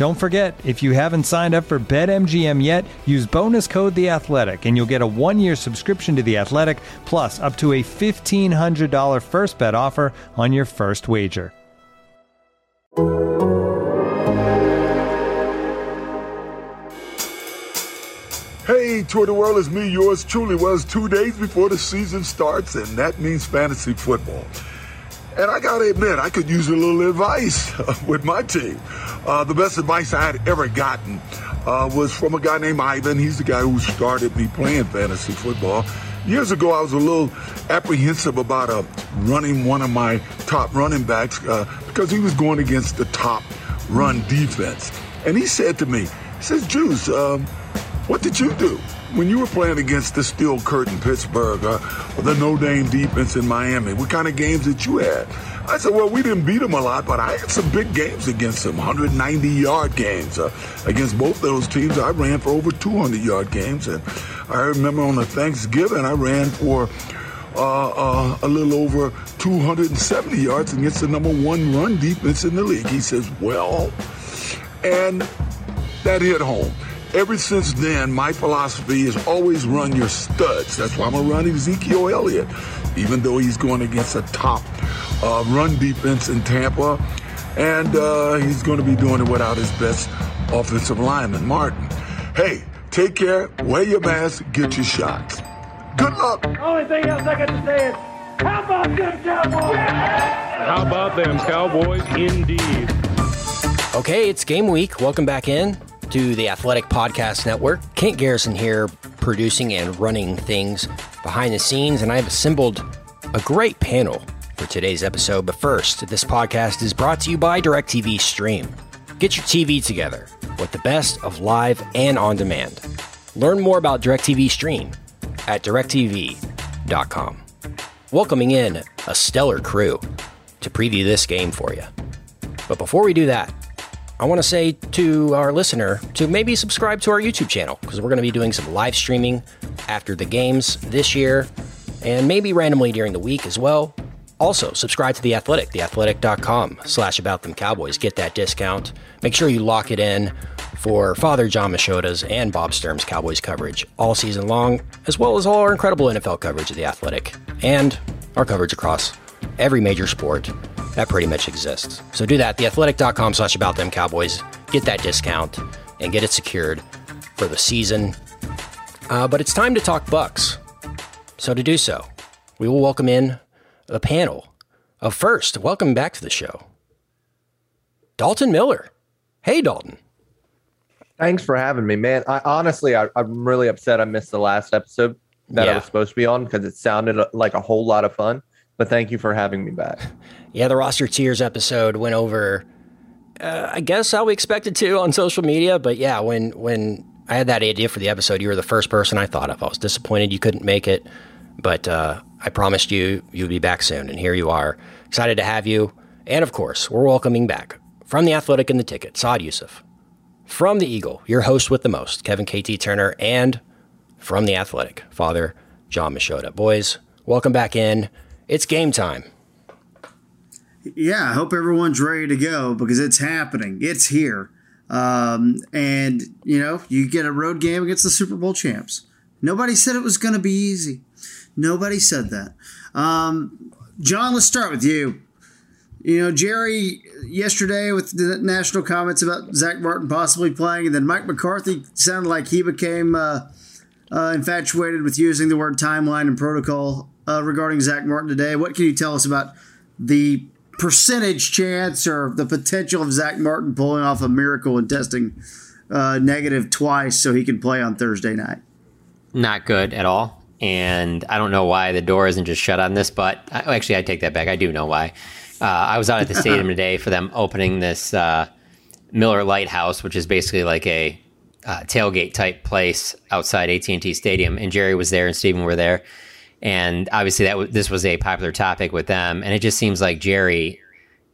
Don't forget, if you haven't signed up for BetMGM yet, use bonus code The Athletic, and you'll get a one-year subscription to The Athletic, plus up to a fifteen hundred dollar first bet offer on your first wager. Hey, Tour the World is me, yours truly. Was two days before the season starts, and that means fantasy football. And I gotta admit, I could use a little advice with my team. Uh, the best advice I had ever gotten uh, was from a guy named Ivan. He's the guy who started me playing fantasy football. Years ago, I was a little apprehensive about uh, running one of my top running backs uh, because he was going against the top run defense. And he said to me, he says, Juice, um, what did you do when you were playing against the Steel Curtain Pittsburgh uh, or the No Name defense in Miami? What kind of games did you have? I said, well, we didn't beat them a lot, but I had some big games against them, 190 yard games. Uh, against both those teams, I ran for over 200 yard games. And I remember on a Thanksgiving, I ran for uh, uh, a little over 270 yards against the number one run defense in the league. He says, well, and that hit home. Ever since then, my philosophy is always run your studs. That's why I'm going to run Ezekiel Elliott, even though he's going against a top uh, run defense in Tampa. And uh, he's going to be doing it without his best offensive lineman, Martin. Hey, take care, wear your mask, get your shots. Good luck. Only thing else I got to say is, how about them Cowboys? How about them Cowboys, indeed. Okay, it's game week. Welcome back in to the Athletic Podcast Network. Kent Garrison here, producing and running things behind the scenes, and I've assembled a great panel for today's episode. But first, this podcast is brought to you by DirecTV Stream. Get your TV together with the best of live and on demand. Learn more about DirecTV Stream at directv.com. Welcoming in a stellar crew to preview this game for you. But before we do that, I want to say to our listener to maybe subscribe to our YouTube channel because we're going to be doing some live streaming after the games this year and maybe randomly during the week as well. Also, subscribe to The Athletic, theathletic.com slash about them Cowboys. Get that discount. Make sure you lock it in for Father Jon Machota's and Bob Sturm's Cowboys coverage all season long, as well as all our incredible NFL coverage of The Athletic and our coverage across every major sport that pretty much exists. So do that, theathletic.com slash about them Cowboys. Get that discount and get it secured for the season. Uh, but it's time to talk Bucks. So to do so, we will welcome in a panel of first. Welcome back to the show, Dalton Miller. Hey, Dalton. Thanks for having me, man. I honestly, I, am really upset I missed the last episode that yeah. I was supposed to be on because it sounded like a whole lot of fun. But thank you for having me back. Yeah, the roster tiers episode went over, uh, I guess how we expected to on social media. But yeah, when when I had that idea for the episode, you were the first person I thought of. I was disappointed you couldn't make it, but uh, I promised you you'd be back soon, and here you are. Excited to have you. And of course, we're welcoming back from the Athletic and the Ticket, Saad Yousuf. From the Eagle, your host with the most, Kevin KT Turner, and from the Athletic, Father Jon Machota. Boys, welcome back in. It's game time. Yeah, I hope everyone's ready to go because it's happening. It's here. Um, and, you know, you get a road game against the Super Bowl champs. Nobody said it was going to be easy. Nobody said that. Um, John, let's start with you. You know, Jerry yesterday with the national comments about Zach Martin possibly playing, and then Mike McCarthy sounded like he became uh, uh, infatuated with using the word timeline and protocol uh, regarding Zach Martin today. What can you tell us about the percentage chance or the potential of Zach Martin pulling off a miracle and testing uh, negative twice so he can play on Thursday night? Not good at all. And I don't know why the door isn't just shut on this, but I, actually, I take that back. I do know why. Uh, I was out at the stadium today for them opening this uh, Miller Lite House, which is basically like a uh, tailgate type place outside AT&T Stadium, and Jerry was there and Stephen were there, and obviously that w- this was a popular topic with them, and it just seems like Jerry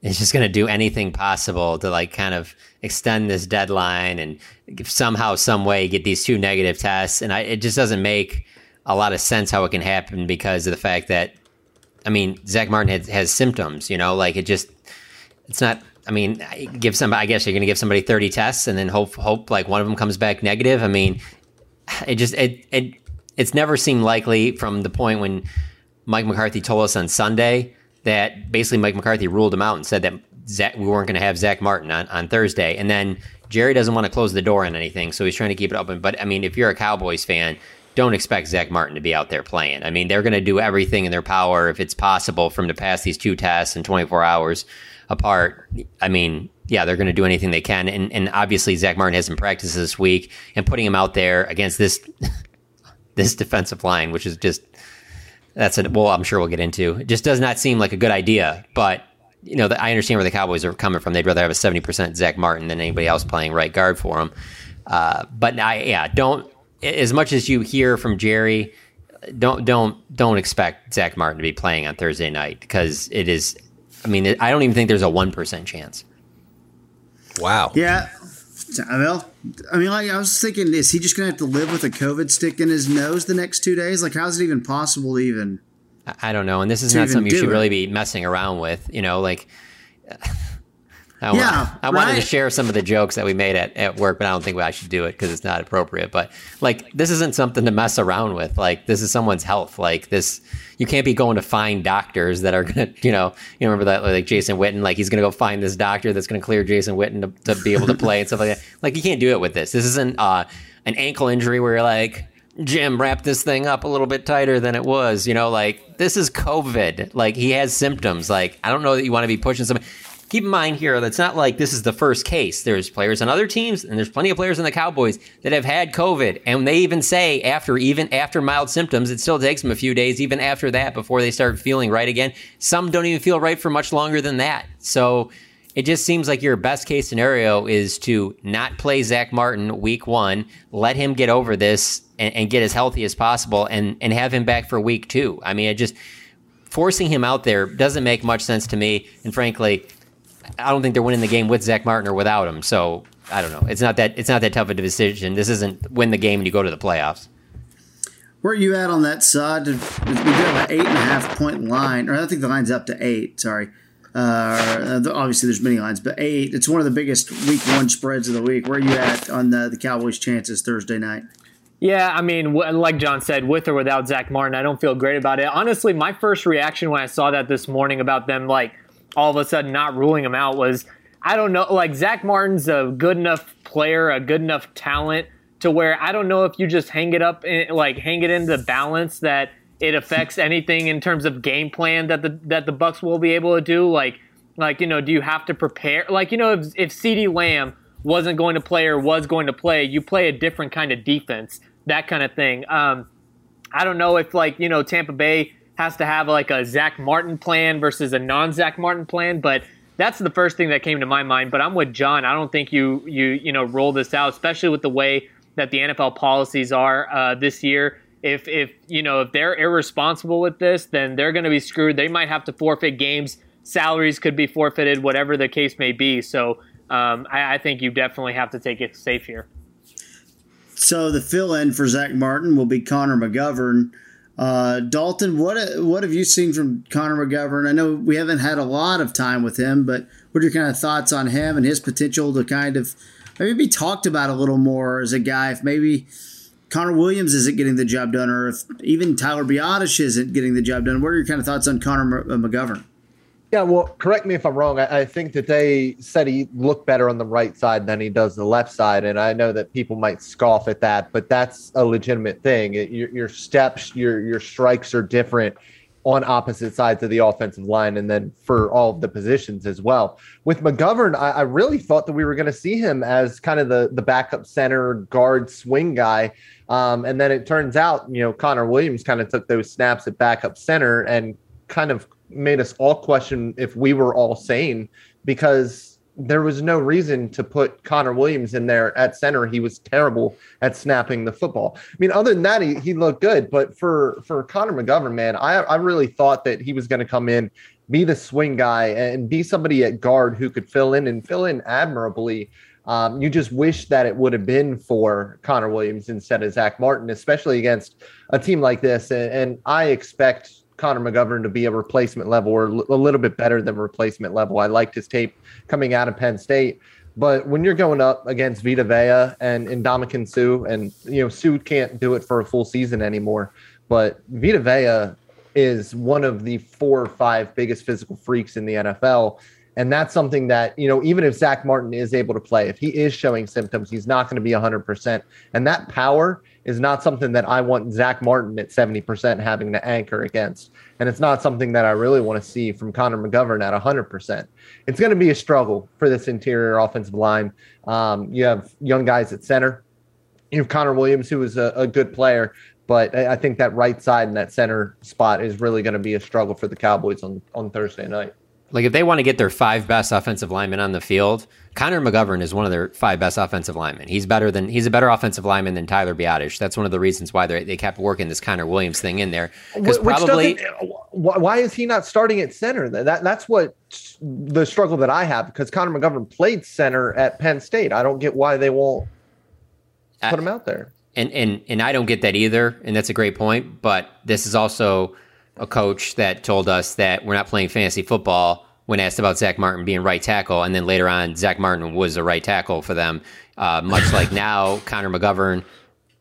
is just going to do anything possible to like kind of extend this deadline and somehow, some way, get these two negative tests, and I, it just doesn't make a lot of sense how it can happen because of the fact that I mean, Zach Martin has, has symptoms, you know, like it just, it's not, I mean, give somebody, I guess you're going to give somebody 30 tests and then hope, hope like one of them comes back negative. I mean, it just, it, it, it's never seemed likely from the point when Mike McCarthy told us on Sunday that basically Mike McCarthy ruled him out and said that Zach, we weren't going to have Zach Martin on, on Thursday. And then Jerry doesn't want to close the door on anything. So he's trying to keep it open. But I mean, if you're a Cowboys fan, don't expect Zach Martin to be out there playing. I mean, they're going to do everything in their power if it's possible for him to pass these two tests in 24 hours apart. I mean, yeah, they're going to do anything they can. And, and obviously, Zach Martin hasn't practiced this week, and putting him out there against this this defensive line, which is just that's a well, I'm sure we'll get into. It just does not seem like a good idea. But you know, the, I understand where the Cowboys are coming from. They'd rather have a 70% Zach Martin than anybody else playing right guard for them. Uh, but I, yeah, don't as much as you hear from Jerry, don't don't don't expect Zach Martin to be playing on Thursday night because it is. I mean, I don't even think there's a one percent chance. Wow. Yeah. Well, I mean, like I was thinking, is he just gonna have to live with a COVID stick in his nose the next two days? Like, how's it even possible to even? I don't know, and this is not something you should it. really be messing around with. You know, like I, yeah, I wanted to share some of the jokes that we made at, at work, but I don't think I should do it because it's not appropriate. But like, this isn't something to mess around with. Like, this is someone's health. Like this, you can't be going to find doctors that are gonna, you know, you remember that like Jason Witten, like he's gonna go find this doctor that's gonna clear Jason Witten to, to be able to play and stuff like that. Like, you can't do it with this. This isn't uh, an ankle injury where you're like, Jim, wrap this thing up a little bit tighter than it was. You know, like this is COVID. Like he has symptoms. Like I don't know that you want to be pushing somebody keep in mind here that's not like this is the first case. There's players on other teams, and there's plenty of players in the Cowboys that have had COVID, and they even say after even after mild symptoms, it still takes them a few days, even after that, before they start feeling right again. Some don't even feel right for much longer than that. So it just seems like your best case scenario is to not play Zach Martin week one, let him get over this and, and get as healthy as possible, and and have him back for week two. I mean, it just forcing him out there doesn't make much sense to me, and frankly I don't think they're winning the game with Zach Martin or without him. So I don't know. It's not that it's not that tough of a decision. This isn't win the game and you go to the playoffs. Where are you at on that side? We do have an eight and a half point line, or I think the line's up to eight. Sorry. Uh, obviously, there's many lines, but eight. It's one of the biggest week one spreads of the week. Where are you at on the, the Cowboys' chances Thursday night? Yeah, I mean, like John said, with or without Zach Martin, I don't feel great about it. Honestly, my first reaction when I saw that this morning about them, like all of a sudden not ruling him out was I don't know. Like Zach Martin's a good enough player, a good enough talent to where I don't know if you just hang it up, in, like hang it into balance that it affects anything in terms of game plan that the that the Bucks will be able to do. Like, like you know, do you have to prepare? Like you know, if if CeeDee Lamb wasn't going to play or was going to play, you play a different kind of defense, that kind of thing. Um, I don't know if like you know Tampa Bay has to have like a Zach Martin plan versus a non Zach Martin plan, but that's the first thing that came to my mind. But I'm with John. I don't think you you you know roll this out, especially with the way that the NFL policies are uh, this year. If if you know if they're irresponsible with this, then they're going to be screwed. They might have to forfeit games. Salaries could be forfeited, whatever the case may be. So um, I, I think you definitely have to take it safe here. So the fill-in for Zach Martin will be Connor McGovern. Uh, Dalton, what what have you seen from Connor McGovern? I know we haven't had a lot of time with him, but what are your kind of thoughts on him and his potential to kind of maybe be talked about a little more as a guy? If maybe Connor Williams isn't getting the job done, or if even Tyler Biadasz isn't getting the job done, what are your kind of thoughts on Connor uh, McGovern? Yeah, well, correct me if I'm wrong. I, I, think that they said he looked better on the right side than he does the left side, and I know that people might scoff at that, but that's a legitimate thing. It, your, your steps, your your strikes are different on opposite sides of the offensive line, and then for all of the positions as well. With McGovern, I, I really thought that we were going to see him as kind of the the backup center guard swing guy. Um, and then it turns out, you know, Connor Williams kind of took those snaps at backup center and kind of made us all question if we were all sane because there was no reason to put Connor Williams in there at center. He was terrible at snapping the football. I mean, other than that, he, he looked good. But for for Connor McGovern, man, I, I really thought that he was going to come in, be the swing guy, and be somebody at guard who could fill in and fill in admirably. Um, you just wish that it would have been for Connor Williams instead of Zach Martin, especially against a team like this. And, and I expect Connor McGovern to be a replacement level or a little bit better than replacement level. I liked his tape coming out of Penn State. But when you're going up against Vita Vea and Ndamukong Suh, and you know Suh can't do it for a full season anymore, but Vita Vea is one of the four or five biggest physical freaks in the NFL. And that's something that, you know, even if Zach Martin is able to play, if he is showing symptoms, he's not going to be 100%. And that power is not something that I want Zach Martin at 70% having to anchor against. And it's not something that I really want to see from Connor McGovern at 100%. It's going to be a struggle for this interior offensive line. Um, you have young guys at center. You have Connor Williams, who is a, a good player, but I think that right side and that center spot is really going to be a struggle for the Cowboys on, on Thursday night. Like if they want to get their five best offensive linemen on the field, Connor McGovern is one of their five best offensive linemen. He's better than he's a better offensive lineman than Tyler Biadasz. That's one of the reasons why they kept working this Connor Williams thing in there. Because probably why is he not starting at center? That that's what the struggle that I have because Connor McGovern played center at Penn State. I don't get why they won't put him out there. And and and I don't get that either. And that's a great point. But this is also a coach that told us that we're not playing fantasy football when asked about Zach Martin being right tackle. And then later on, Zach Martin was a right tackle for them. Uh, much like now, Connor McGovern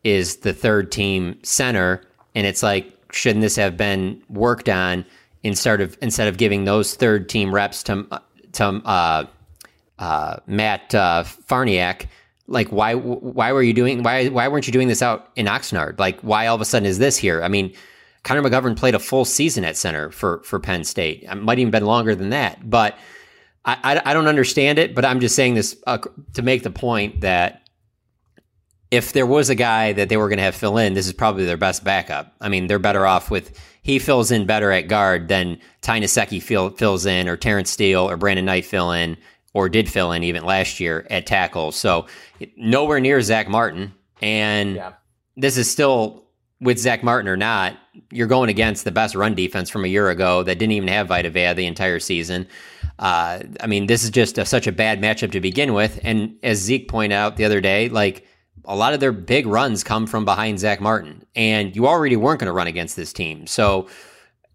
is the third team center. And it's like, shouldn't this have been worked on instead of instead of giving those third team reps to to uh, uh, Matt uh, Farniok? Like why why were you doing why why weren't you doing this out in Oxnard? Like why all of a sudden is this here? I mean, Connor McGovern played a full season at center for for Penn State. It might even been longer than that, but I, I, I don't understand it. But I'm just saying this uh, to make the point that if there was a guy that they were going to have fill in, this is probably their best backup. I mean, they're better off with he fills in better at guard than Ty Nsekhe fill, fills in, or Terence Steele or Brandon Knight fill in, or did fill in even last year at tackle. So nowhere near Zach Martin, and yeah. this is still with Zach Martin or not, you're going against the best run defense from a year ago that didn't even have Vita Vea the entire season. Uh, I mean, this is just a, such a bad matchup to begin with. And as Zeke pointed out the other day, like a lot of their big runs come from behind Zach Martin, and you already weren't going to run against this team. So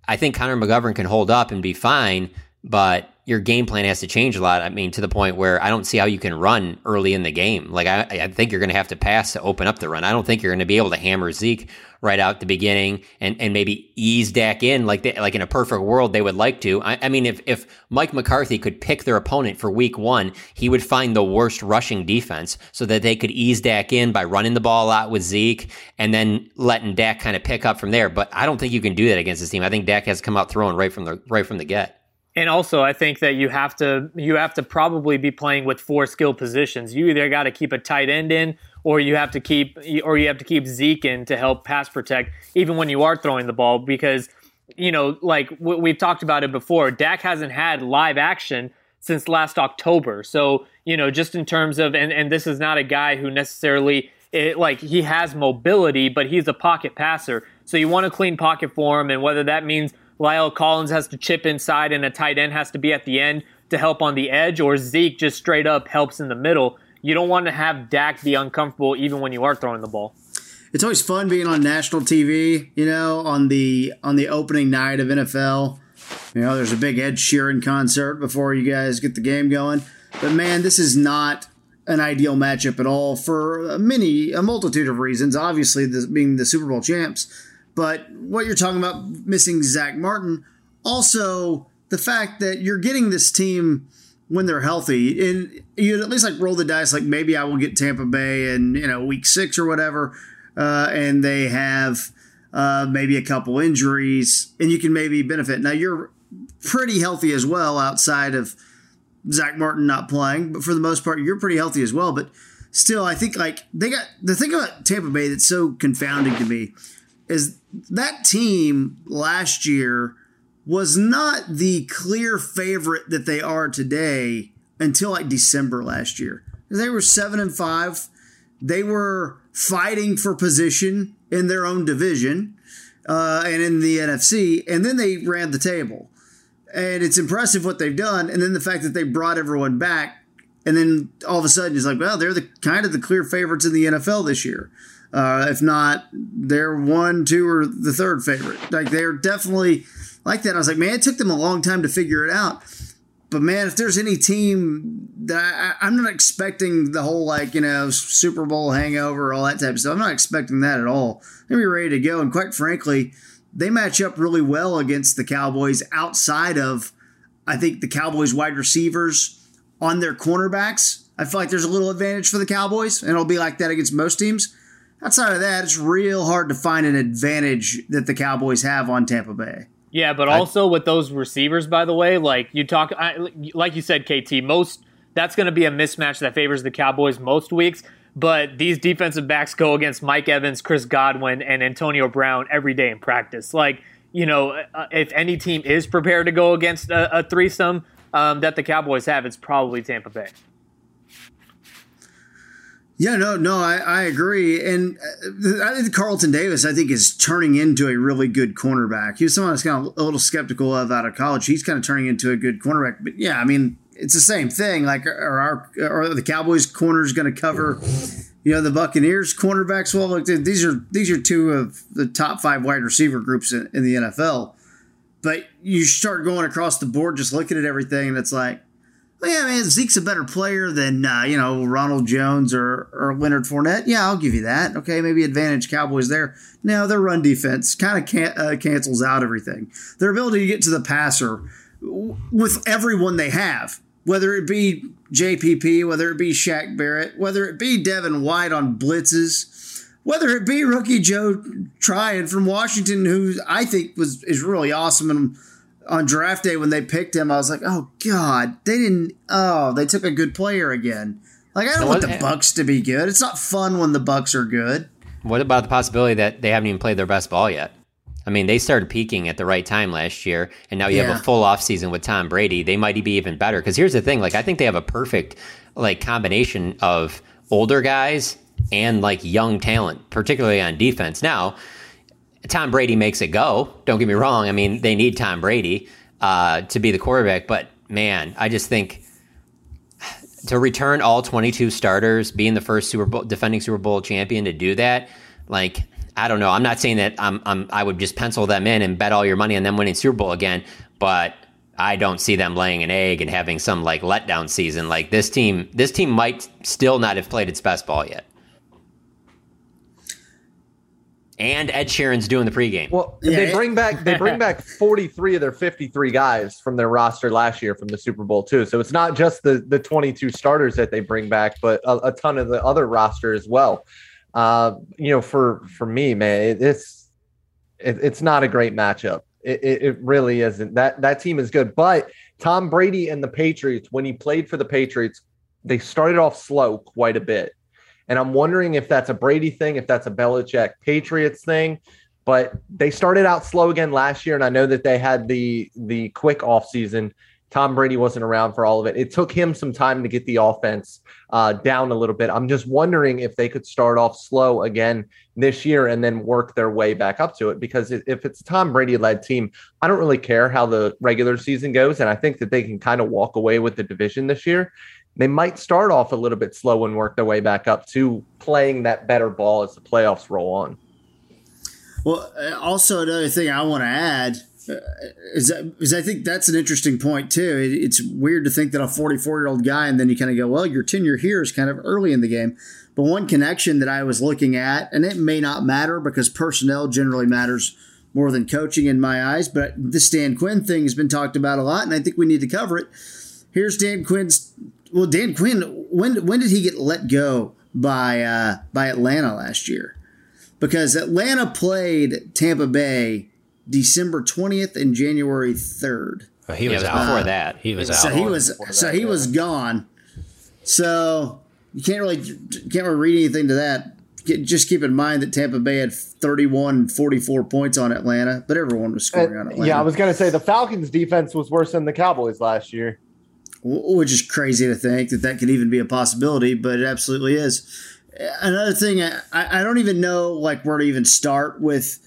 I think Connor McGovern can hold up and be fine, but your game plan has to change a lot. I mean, to the point where I don't see how you can run early in the game. Like, I, I think you're going to have to pass to open up the run. I don't think you're going to be able to hammer Zeke right out the beginning and, and maybe ease Dak in like they, like in a perfect world they would like to. I, I mean, if, if Mike McCarthy could pick their opponent for week one, he would find the worst rushing defense so that they could ease Dak in by running the ball out with Zeke and then letting Dak kind of pick up from there. But I don't think you can do that against this team. I think Dak has come out throwing right from the right from the get. And also, I think that you have to you have to probably be playing with four skill positions. You either got to keep a tight end in, or you have to keep or you have to keep Zeke in to help pass protect, even when you are throwing the ball. Because you know, like we've talked about it before, Dak hasn't had live action since last October. So you know, just in terms of and and this is not a guy who necessarily it, like he has mobility, but he's a pocket passer. So you want a clean pocket for him, and whether that means La'el Collins has to chip inside and a tight end has to be at the end to help on the edge, or Zeke just straight up helps in the middle. You don't want to have Dak be uncomfortable even when you are throwing the ball. It's always fun being on national TV, you know, on the on the opening night of NFL. You know, there's a big Ed Sheeran concert before you guys get the game going. But man, this is not an ideal matchup at all for many, a multitude of reasons. Obviously, this being the Super Bowl champs, but what you're talking about missing Zach Martin, also the fact that you're getting this team when they're healthy, and you'd at least like roll the dice, like maybe I will get Tampa Bay in you know week six or whatever, uh, and they have uh, maybe a couple injuries, and you can maybe benefit. Now you're pretty healthy as well outside of Zach Martin not playing, but for the most part, you're pretty healthy as well. But still, I think like they got the thing about Tampa Bay that's so confounding to me is that team last year was not the clear favorite that they are today until like December last year. They were seven and five. They were fighting for position in their own division uh, and in the NFC, and then they ran the table. And it's impressive what they've done. And then the fact that they brought everyone back, and then all of a sudden it's like, well, they're the kind of the clear favorites in the NFL this year. Uh, if not, they're one, two, or the third favorite. Like they're definitely like that. I was like, man, it took them a long time to figure it out. But man, if there's any team that I, am not expecting the whole like you know Super Bowl hangover, all that type of stuff. I'm not expecting that at all. They're be ready to go. And quite frankly, they match up really well against the Cowboys outside of, I think, the Cowboys wide receivers on their cornerbacks. I feel like there's a little advantage for the Cowboys, and it'll be like that against most teams. Outside of that, it's real hard to find an advantage that the Cowboys have on Tampa Bay. Yeah, but also I, with those receivers, by the way, like you talk, I, like you said, KT, most that's going to be a mismatch that favors the Cowboys most weeks. But these defensive backs go against Mike Evans, Chris Godwin, and Antonio Brown every day in practice. Like, you know, uh, if any team is prepared to go against a, a threesome um, that the Cowboys have, it's probably Tampa Bay. Yeah, no, no, I, I agree, and uh, I think Carlton Davis, I think, is turning into a really good cornerback. He was someone I was kind of a little skeptical of out of college. He's kind of turning into a good cornerback. But yeah, I mean, it's the same thing. Like, are our are the Cowboys corners going to cover, you know, the Buccaneers cornerbacks? Well, look, these are these are two of the top five wide receiver groups in, in the NFL. But you start going across the board, just looking at everything, and it's like, well, yeah, man, Zeke's a better player than uh, you know Ronald Jones or or Leonard Fournette. Yeah, I'll give you that. Okay, maybe advantage Cowboys there. Now their run defense kind of can, uh, cancels out everything. Their ability to get to the passer with everyone they have whether it be JPP, whether it be Shaq Barrett, whether it be Devin White on blitzes, whether it be rookie Joe Tryon from Washington, who I think was is really awesome. And on draft day when they picked him, I was like, oh god, they didn't. Oh, they took a good player again. Like I don't want the Bucks to be good. It's not fun when the Bucks are good. What about the possibility that they haven't even played their best ball yet? I mean, they started peaking at the right time last year, and now you yeah. have a full off season with Tom Brady. They might be even better because here's the thing: like, I think they have a perfect like combination of older guys and like young talent, particularly on defense. Now, Tom Brady makes it go. Don't get me wrong. I mean, they need Tom Brady uh, to be the quarterback, but man, I just think to return all 22 starters, being the first Super Bowl defending Super Bowl champion to do that, like I don't know. I'm not saying that I'm, I'm I would just pencil them in and bet all your money on them winning Super Bowl again, but I don't see them laying an egg and having some like letdown season. Like this team, this team might still not have played its best ball yet. And Ed Sheeran's doing the pregame. Well, yeah. they bring back they bring back 43 of their 53 guys from their roster last year from the Super Bowl too. So it's not just the the 22 starters that they bring back, but a, a ton of the other roster as well uh, you know, for for me, man, it, it's it, it's not a great matchup. It, it, it really isn't. That that team is good, but Tom Brady and the Patriots, when he played for the Patriots, they started off slow quite a bit. And I'm wondering if that's a Brady thing, if that's a Belichick Patriots thing. But they started out slow again last year, and I know that they had the the quick offseason. Tom Brady wasn't around for all of it. It took him some time to get the offense uh, down a little bit. I'm just wondering if they could start off slow again this year and then work their way back up to it. Because if it's a Tom Brady led team, I don't really care how the regular season goes. And I think that they can kind of walk away with the division this year. They might start off a little bit slow and work their way back up to playing that better ball as the playoffs roll on. Well, uh, also another thing I want to add is, that, is I think that's an interesting point too. It, it's weird to think that a 44 year old guy, and then you kind of go, well, your tenure here is kind of early in the game. But one connection that I was looking at, and it may not matter because personnel generally matters more than coaching in my eyes. But this Dan Quinn thing has been talked about a lot, and I think we need to cover it. Here's Dan Quinn's. Well, Dan Quinn, when when did he get let go by uh, by Atlanta last year? Because Atlanta played Tampa Bay December twentieth and January third. Well, he was it out. before that. He was So out. he was so he was gone. So you can't really can't really read anything to that. Just keep in mind that Tampa Bay had 31 44 points on Atlanta, but everyone was scoring on Uh, Atlanta. yeah, I was gonna say the Falcons' defense was worse than the Cowboys last year. Wh- which is crazy to think that that could even be a possibility, but it absolutely is. Another thing, I, I don't even know like where to even start with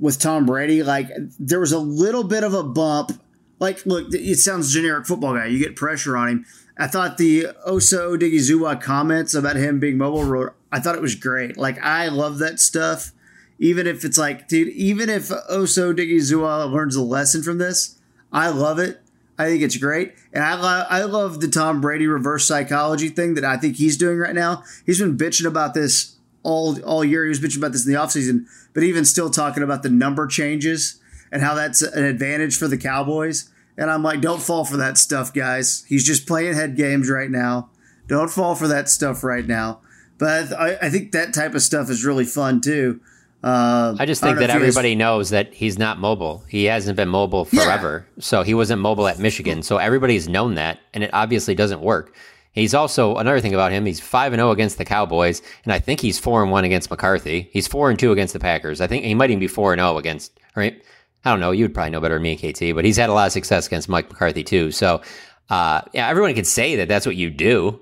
with Tom Brady. Like there was a little bit of a bump. Like, look, it sounds generic football guy. You get pressure on him. I thought the Osa Odighizuwa comments about him being mobile, I thought it was great. Like, I love that stuff. Even if it's like, dude, even if Osa Odighizuwa learns a lesson from this, I love it. I think it's great, and I love I love the Tom Brady reverse psychology thing that I think he's doing right now. He's been bitching about this all all year. He was bitching about this in the offseason, but even still talking about the number changes and how that's an advantage for the Cowboys. And I'm like, don't fall for that stuff, guys. He's just playing head games right now. Don't fall for that stuff right now. But I, I think that type of stuff is really fun too. Uh, I just think know that you everybody knows that he's not mobile. He hasn't been mobile Yeah. forever. So he wasn't mobile at Michigan. So everybody's known that, and it obviously doesn't work. He's also another thing about him. He's five and zero against the Cowboys, and I think he's four and one against McCarthy. He's four and two against the Packers. I think he might even be four and zero against. Right? I don't know. You'd probably know better than me, KT. But he's had a lot of success against Mike McCarthy too. So uh, yeah, everyone can say that that's what you do.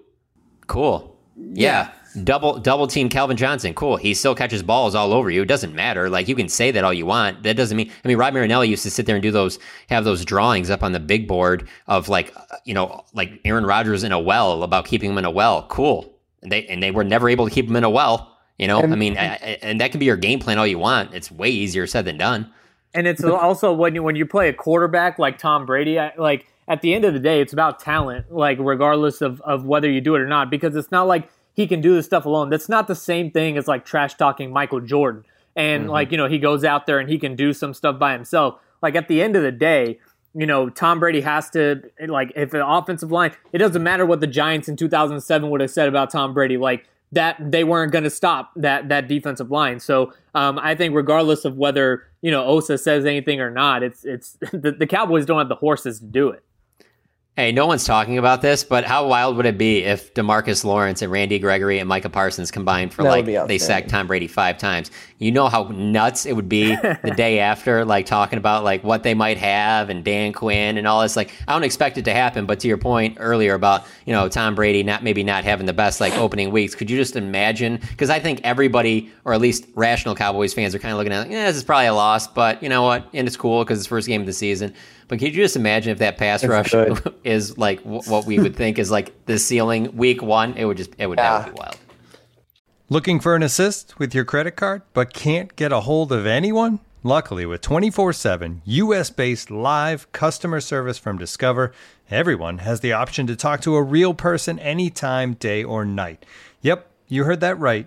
Cool. Yeah. Double double team Calvin Johnson. Cool. He still catches balls all over you. It doesn't matter. Like you can say that all you want. That doesn't mean I mean Rod Marinelli used to sit there and do those have those drawings up on the big board of like uh, you know, like Aaron Rodgers in a well about keeping him in a well. Cool. And they and they were never able to keep him in a well. You know, I mean, I, I- and that can be your game plan all you want. It's way easier said than done. And it's also when you when you play a quarterback like Tom Brady, I- like at the end of the day, it's about talent, like regardless of, of whether you do it or not, because it's not like he can do this stuff alone. That's not the same thing as like trash talking Michael Jordan. And like, you know, he goes out there and he can do some stuff by himself. Like at the end of the day, you know, Tom Brady has to like if the offensive line, it doesn't matter what the Giants in 2007 would have said about Tom Brady, like that they weren't going to stop that that defensive line. So um, I think regardless of whether you know Osa says anything or not, it's it's the, the Cowboys don't have the horses to do it. Hey, no one's talking about this, but how wild would it be if Demarcus Lawrence and Randy Gregory and Micah Parsons combined for That like they sacked Tom Brady five times? You know how nuts it would be the day after, like talking about like what they might have and Dan Quinn and all this. Like, I don't expect it to happen, but to your point earlier about you know Tom Brady not maybe not having the best like opening weeks, could you just imagine? Because I think everybody, or at least rational Cowboys fans, are kind of looking at, like, yeah, this is probably a loss, but you know what? And it's cool because it's first game of the season. But could you just imagine if that pass rush good. is like w- what we would think is like the ceiling week one? It would just it would that would be wild. Looking for an assist with your credit card but can't get a hold of anyone? Luckily, with 24 7 US based live customer service from Discover, everyone has the option to talk to a real person anytime, day or night. Yep, you heard that right.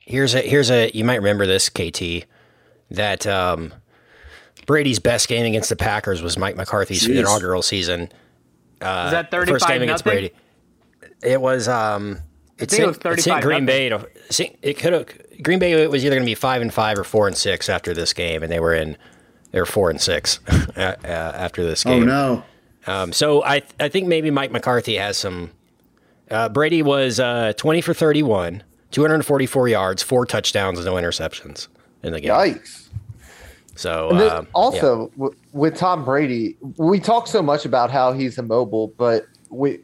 Here's a here's a you might remember this KT that um, Brady's best game against the Packers was Mike McCarthy's Jeez. inaugural season. Uh, Is that first game against nothing? Brady. It was um, it's think it was it's in Green nothing. Bay. To, see, it could have Green Bay was either going to be five and five or four and six after this game, and they were in they were four and six uh, uh, after this game. Oh no. Um, so I I think maybe Mike McCarthy has some. Uh, Brady was uh, twenty for thirty one, two hundred and forty four yards, four touchdowns, no interceptions in the game. Yikes. So And then uh, also w- with Tom Brady, we talk so much about how he's immobile, but we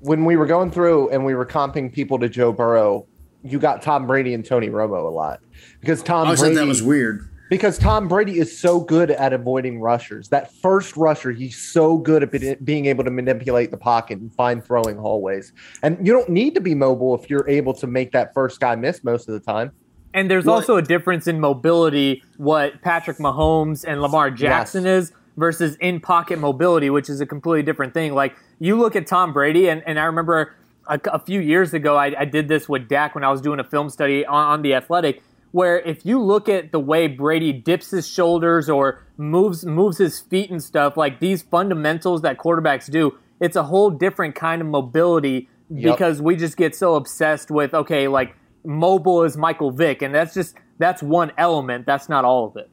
when we were going through and we were comping people to Joe Burrow, you got Tom Brady and Tony Romo a lot because Tom I always Brady thought that was weird. Because Tom Brady is so good at avoiding rushers. That first rusher, he's so good at being able to manipulate the pocket and find throwing hallways. And you don't need to be mobile if you're able to make that first guy miss most of the time. And there's also a difference in mobility, what Patrick Mahomes and Lamar Jackson is versus in pocket mobility, which is a completely different thing. Like you look at Tom Brady, and, and I remember a, a few years ago, I, I did this with Dak when I was doing a film study on, on the athletic, where if you look at the way Brady dips his shoulders or moves moves his feet and stuff, like these fundamentals that quarterbacks do, it's a whole different kind of mobility Yep. because we just get so obsessed with okay, like mobile is Michael Vick, and that's just that's one element. That's not all of it.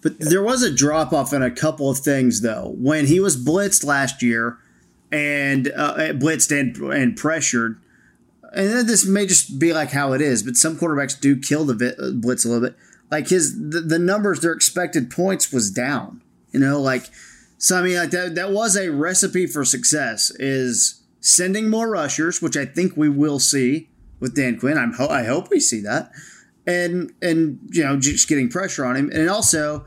But there was a drop off in a couple of things though. When he was blitzed last year, and uh, blitzed and, and pressured, and this may just be like how it is, but some quarterbacks do kill the uh, blitz a little bit. Like his the, the numbers, their expected points was down. You know, like so. I mean, like that that was a recipe for success. Is sending more rushers, which I think we will see with Dan Quinn. I'm ho- I hope we see that, and and you know just getting pressure on him, and also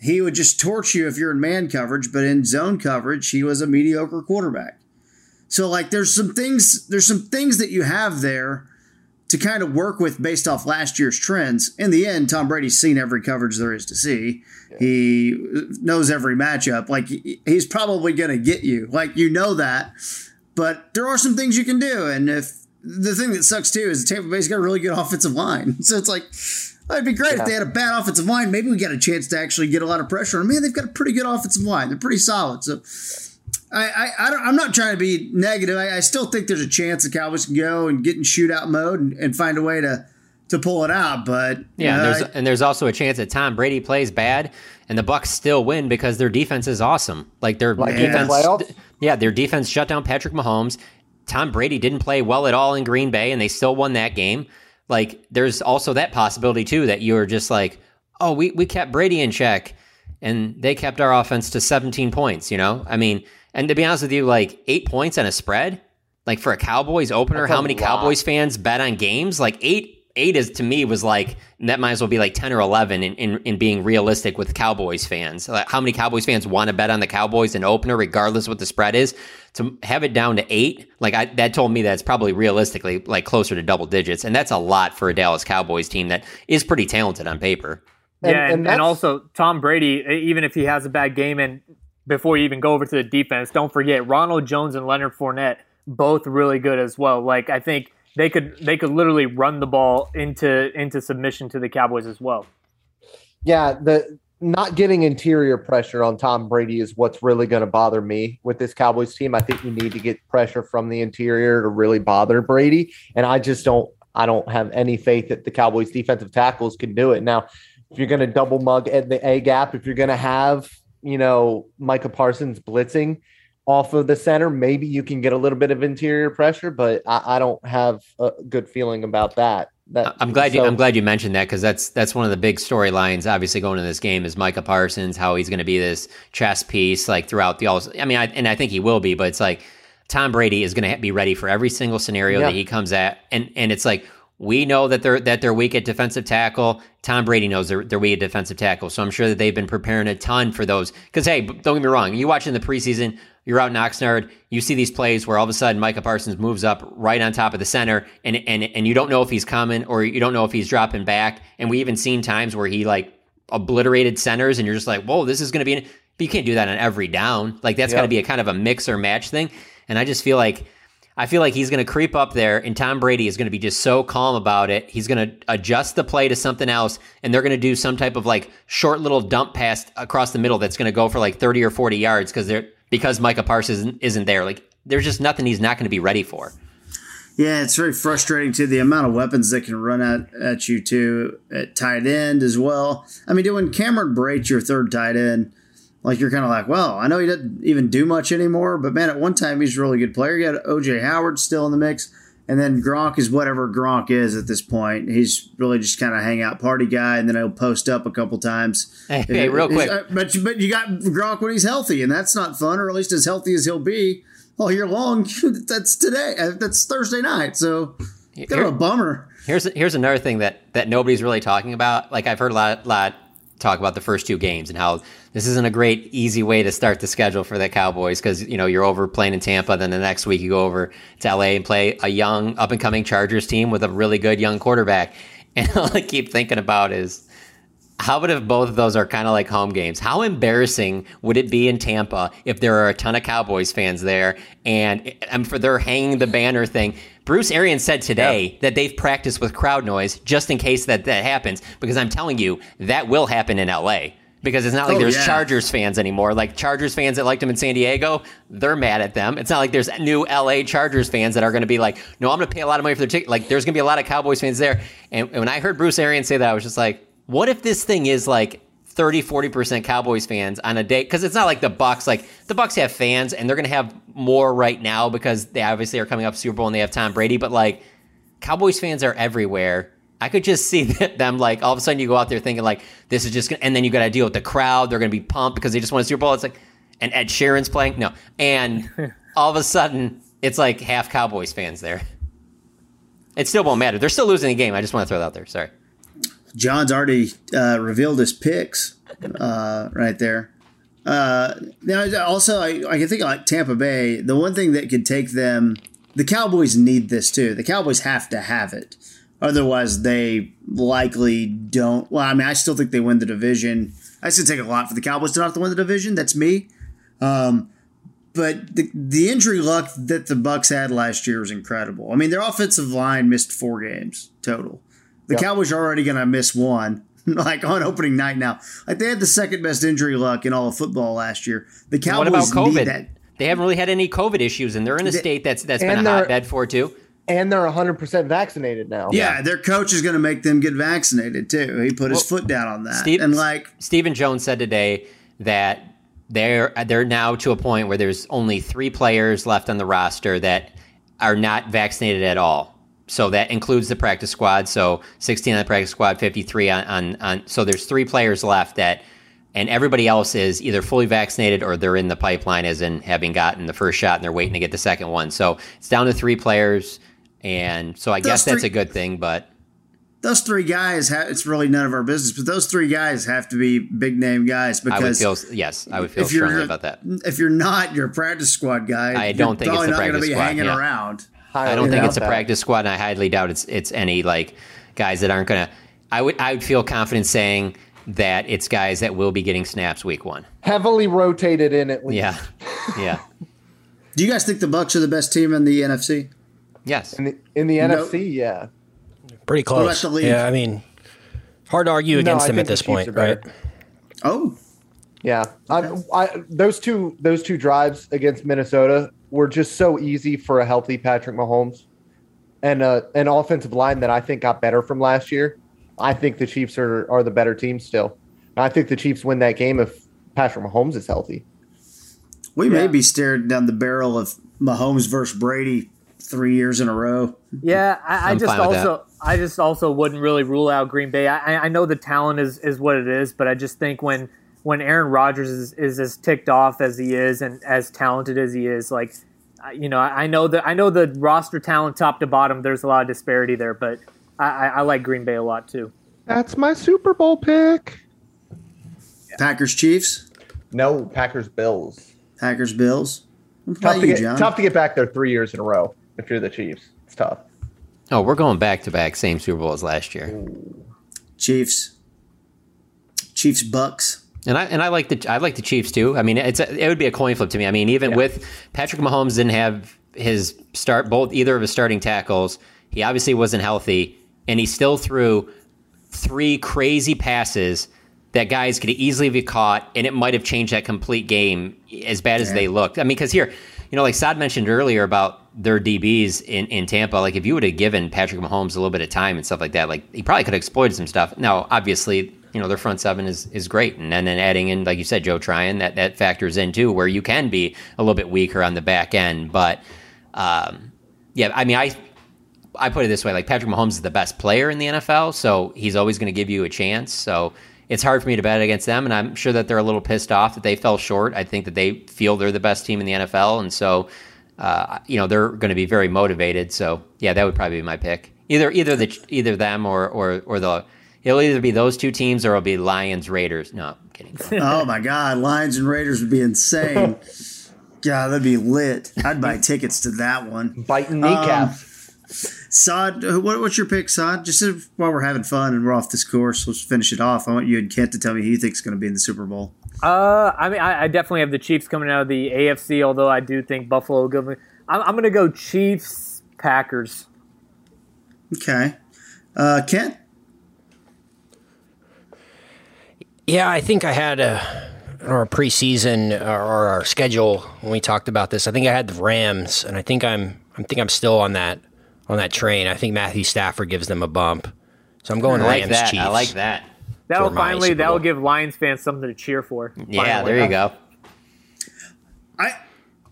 he would just torch you if you're in man coverage, but in zone coverage, he was a mediocre quarterback. So like there's some things there's some things that you have there to kind of work with based off last year's trends. In the end, Tom Brady's seen every coverage there is to see. He knows every matchup. Like he's probably going to get you. Like you know that. But there are some things you can do and if the thing that sucks too is Tampa Bay's got a really good offensive line. So it's like it'd be great if they had a bad offensive line. Maybe we get a chance to actually get a lot of pressure on. 'em. Man, they've got a pretty good offensive line. They're pretty solid. So I, I, I don't, I'm not trying to be negative. I, I still think there's a chance the Cowboys can go and get in shootout mode and, and find a way to to pull it out. But Yeah, you and there's I- and there's also a chance that Tom Brady plays bad and the Bucks still win because their defense is awesome. Like their Like in the defense, yeah, their defense shut down Patrick Mahomes. Tom Brady didn't play well at all in Green Bay, and they still won that game. Like there's also that possibility too that you're just like, oh, we we kept Brady in check, and they kept our offense to 17 points. You know, I mean, and to be honest with you, like eight points on a spread, like for a Cowboys opener, That's how many lot. Cowboys fans bet on games? Like eight eight is to me was like that might as well be like 10 or 11 in, in, in being realistic with Cowboys fans. Like how many Cowboys fans want to bet on the Cowboys in opener, regardless what the spread is? To have it down to eight, like I, that told me that's probably realistically like closer to double digits. And that's a lot for a Dallas Cowboys team that is pretty talented on paper. And- yeah, and and, and, also Tom Brady, even if he has a bad game, and before you even go over to the defense, don't forget Ronald Jones and Leonard Fournette, both really good as well. Like I think they could they could literally run the ball into into submission to the Cowboys as well. Yeah, the not getting interior pressure on Tom Brady is what's really going to bother me with this Cowboys team. I think you need to get pressure from the interior to really bother Brady, and I just don't. I don't have any faith that the Cowboys defensive tackles can do it. Now, if you're going to double mug at the A gap, if you're going to have you know Micah Parsons blitzing off of the center, maybe you can get a little bit of interior pressure, but I, I don't have a good feeling about that. That I'm glad you. I'm glad you mentioned that because that's that's one of the big storylines. Obviously, going into this game is Micah Parsons, how he's going to be this chess piece like throughout the all. I mean, I, and I think he will be, but it's like Tom Brady is going to be ready for every single scenario Yeah. that he comes at, and and it's like we know that they're that they're weak at defensive tackle. Tom Brady knows they're they're weak at defensive tackle, so I'm sure that they've been preparing a ton for those. Because hey, don't get me wrong, you watch in the preseason, you're out in Oxnard, you see these plays where all of a sudden Micah Parsons moves up right on top of the center, and and and you don't know if he's coming or you don't know if he's dropping back. And we even seen times where he like obliterated centers, and you're just like, whoa, this is going to be. An, but you can't do that on every down. Like that's got to be a kind of a mix or match thing. And I just feel like I feel like he's going to creep up there, and Tom Brady is going to be just so calm about it. He's going to adjust the play to something else, and they're going to do some type of like short little dump pass across the middle that's going to go for like thirty or forty yards because they're because Micah Parsons isn't, isn't there. Like there's just nothing he's not going to be ready for. Yeah, it's very frustrating too. The amount of weapons that can run at, at you too at tight end as well. I mean, when Cameron Brate's your third tight end, like you're kind of like, well, I know he doesn't even do much anymore, but man, at one time he's a really good player. You got OJ Howard still in the mix, And then Gronk is whatever Gronk is at this point. He's really just kind of hang out party guy, and then he'll post up a couple times. Hey, hey real quick, uh, but but you got Gronk when he's healthy, and that's not fun, or at least as healthy as he'll be all year long. that's today. Uh, that's Thursday night. So kind of a bummer. Here's here's another thing that that nobody's really talking about. Like I've heard a lot lot talk about the first two games and how this isn't a great easy way to start the schedule for the Cowboys because you know you're over playing in Tampa, then the next week you go over to LA and play a young up and coming Chargers team with a really good young quarterback. And all I keep thinking about is how about if both of those are kind of like home games? How embarrassing would it be in Tampa if there are a ton of Cowboys fans there and, and for their hanging the banner thing? Bruce Arians said today yeah. that they've practiced with crowd noise just in case that that happens because I'm telling you that will happen in LA because it's not like oh, there's yeah. Chargers fans anymore. Like Chargers fans that liked them in San Diego, they're mad at them. It's not like there's new LA Chargers fans that are going to be like, no, I'm going to pay a lot of money for their ticket. Like there's going to be a lot of Cowboys fans there. And, and when I heard Bruce Arians say that, I was just like, what if this thing is like 30 40% cowboys fans on a day because it's not like the bucks like the bucks have fans and they're going to have more right now because they obviously are coming up super bowl and they have tom brady but like cowboys fans are everywhere. I could just see them like all of a sudden you go out there thinking like this is just gonna, and then you got to deal with the crowd they're going to be pumped because they just won a super bowl. It's like and ed sheeran's playing? No. And all of a sudden it's like half cowboys fans there. It still won't matter. They're still losing the game. I just want to throw that out there. Sorry Jon's already uh, revealed his picks uh, right there. Uh, now, also, I, I can think like Tampa Bay. The one thing that could take them, the Cowboys need this too. The Cowboys have to have it, otherwise they likely don't. Well, I mean, I still think they win the division. I still take a lot for the Cowboys to not have to win the division. That's me. Um, but the the injury luck that the Bucks had last year was incredible. I mean, their offensive line missed four games total. The yep. Cowboys are already going to miss one, like on opening night now. Like they had the second best injury luck in all of football last year. The Cowboys what about COVID? That. They haven't really had any COVID issues, and they're in a state that's that's been a hotbed for too. And they're 100% vaccinated now. Yeah, their coach is going to make them get vaccinated too. He put his foot down on that. Steve, and like Stephen Jones said today that they're they're now to a point where there's only three players left on the roster that are not vaccinated at all so that includes the practice squad. So 16 on the practice squad, 53 on, on, on, so there's three players left that, and everybody else is either fully vaccinated or they're in the pipeline as in having gotten the first shot and they're waiting to get the second one. So it's down to three players. And so I those guess that's three, a good thing, but those three guys, have, it's really none of our business, but those three guys have to be big name guys because I would feel, yes, I would feel strongly about that. If you're not, you're practice squad guy. I don't think it's the practice be squad. Hanging yeah. around. I don't think it's a that. practice squad, and I highly doubt it's it's any like guys that aren't gonna. I would I would feel confident saying that it's guys that will be getting snaps week one. Heavily rotated in at least. Yeah, yeah. Do you guys think the Bucks are the best team in the NFC? Yes. In the, in the no. NFC, yeah. Pretty close. Yeah, I mean, hard to argue against no, them at this point, right? Oh, yeah. I, I, those two those two drives against Minnesota were just so easy for a healthy Patrick Mahomes and uh, an offensive line that I think got better from last year. I think the Chiefs are, are the better team still. I think the Chiefs win that game if Patrick Mahomes is healthy. We yeah. may be staring down the barrel of Mahomes versus Brady three years in a row. Yeah, I, I just also I just also wouldn't really rule out Green Bay. I, I know the talent is, is what it is, but I just think when – when Aaron Rodgers is, is as ticked off as he is and as talented as he is, like you know, I know that I know the roster talent top to bottom. There's a lot of disparity there, but I, I like Green Bay a lot too. That's my Super Bowl pick. Packers Chiefs. No, Packers Bills. Packers Bills. Tough to, get, tough to get back there three years in a row if you're the Chiefs. It's tough. Oh, we're going back to back, same Super Bowl as last year. Chiefs. Chiefs Bucks. And I and I like the I like the Chiefs too. I mean, it's a, it would be a coin flip to me. I mean, even yeah. with Patrick Mahomes didn't have his start both either of his starting tackles. He obviously wasn't healthy, and he still threw three crazy passes that guys could easily be caught, and it might have changed that complete game as bad as they looked. I mean, because here, you know, like Saad mentioned earlier about their DBs in, in Tampa, like if you would have given Patrick Mahomes a little bit of time and stuff like that, like he probably could have exploited some stuff. Now, obviously, you know their front seven is is great, and, and then adding in like you said, Joe Tryon that that factors in too, where you can be a little bit weaker on the back end. But um, yeah, I mean, I I put it this way: like Patrick Mahomes is the best player in the NFL, so he's always going to give you a chance. So it's hard for me to bet against them, and I'm sure that they're a little pissed off that they fell short. I think that they feel they're the best team in the NFL, and so uh, you know they're going to be very motivated. So yeah, that would probably be my pick. Either either the either them or or or the it'll either be those two teams or it'll be Lions Raiders. No, I'm kidding. oh my God, Lions and Raiders would be insane. God, that'd be lit. I'd buy tickets to that one. Biting kneecaps. Um, Saad, what, what's your pick, Saad? Just while we're having fun and we're off this course, let's finish it off. I want you and Kent to tell me who you think is going to be in the Super Bowl. Uh, I mean, I, I, definitely have the Chiefs coming out of the AFC, although I do think Buffalo will go. I'm, I'm going to go Chiefs, Packers. Okay. Uh, Kent? Yeah, I think I had a our preseason or our schedule when we talked about this. I think I had the Rams, and I think I'm I think I'm still on that on that train. I think Matthew Stafford gives them a bump, so I'm going I like Rams that. Chiefs. I like that. That'll finally that'll give Lions fans something to cheer for. Yeah, finally. there you go. I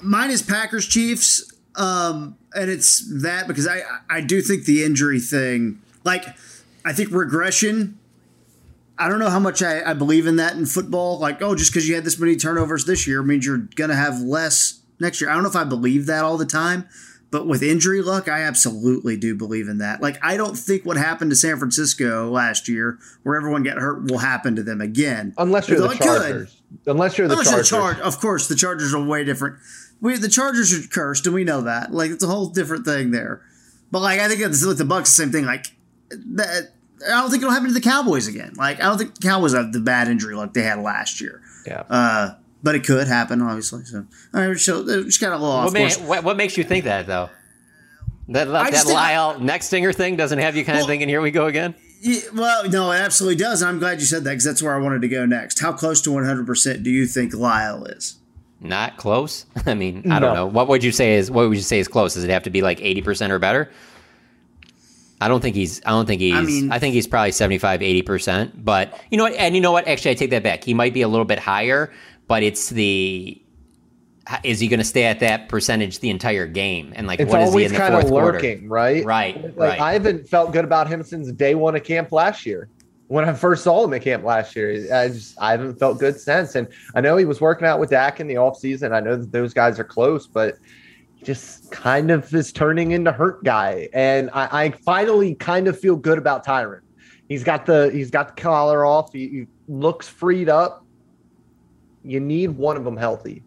mine is Packers Chiefs, um, and it's that because I I do think the injury thing, like I think regression. I don't know how much I, I believe in that in football. Like, oh, just because you had this many turnovers this year means you're gonna have less next year. I don't know if I believe that all the time, but with injury luck, I absolutely do believe in that. Like, I don't think what happened to San Francisco last year, where everyone got hurt, will happen to them again. Unless you're Though the. Chargers. Unless you're the Unless Chargers. you're the Char- of course, the Chargers are way different. We the Chargers are cursed, and we know that. Like it's a whole different thing there. But like I think it's with the Bucks, the same thing. Like that, I don't think it'll happen to the Cowboys again. Like I don't think the Cowboys have the bad injury luck they had last year. Yeah. Uh, but it could happen, obviously. So all right, so uh, just got a little off What, ma- course. what, what makes you think that though? That I that just think- Lyle Nextinger thing doesn't have you kind of thinking, "Here we go again." Yeah, well, no, it absolutely does. And I'm glad you said that because that's where I wanted to go next. How close to 100% do you think Lyle is? Not close. I mean, I don't know. What would you say is what would you say is close? Does it have to be like eighty percent or better? I don't think he's. I don't think he's. I, mean- think he's probably 75, 80 percent. But you know what? And you know what? Actually, I take that back. He might be a little bit higher, but it's the. Is he going to stay at that percentage the entire game? And like, It's what is he always in the kind fourth of quarter? lurking, right? Right. Like right. I haven't felt good about him since day one of camp last year. When I first saw him at camp last year, I just I haven't felt good since. And I know he was working out with Dak in the offseason. I know that those guys are close, but he just kind of is turning into hurt guy. And I, I finally kind of feel good about Tyron. He's got the he's got the collar off. He, he looks freed up. You need one of them healthy.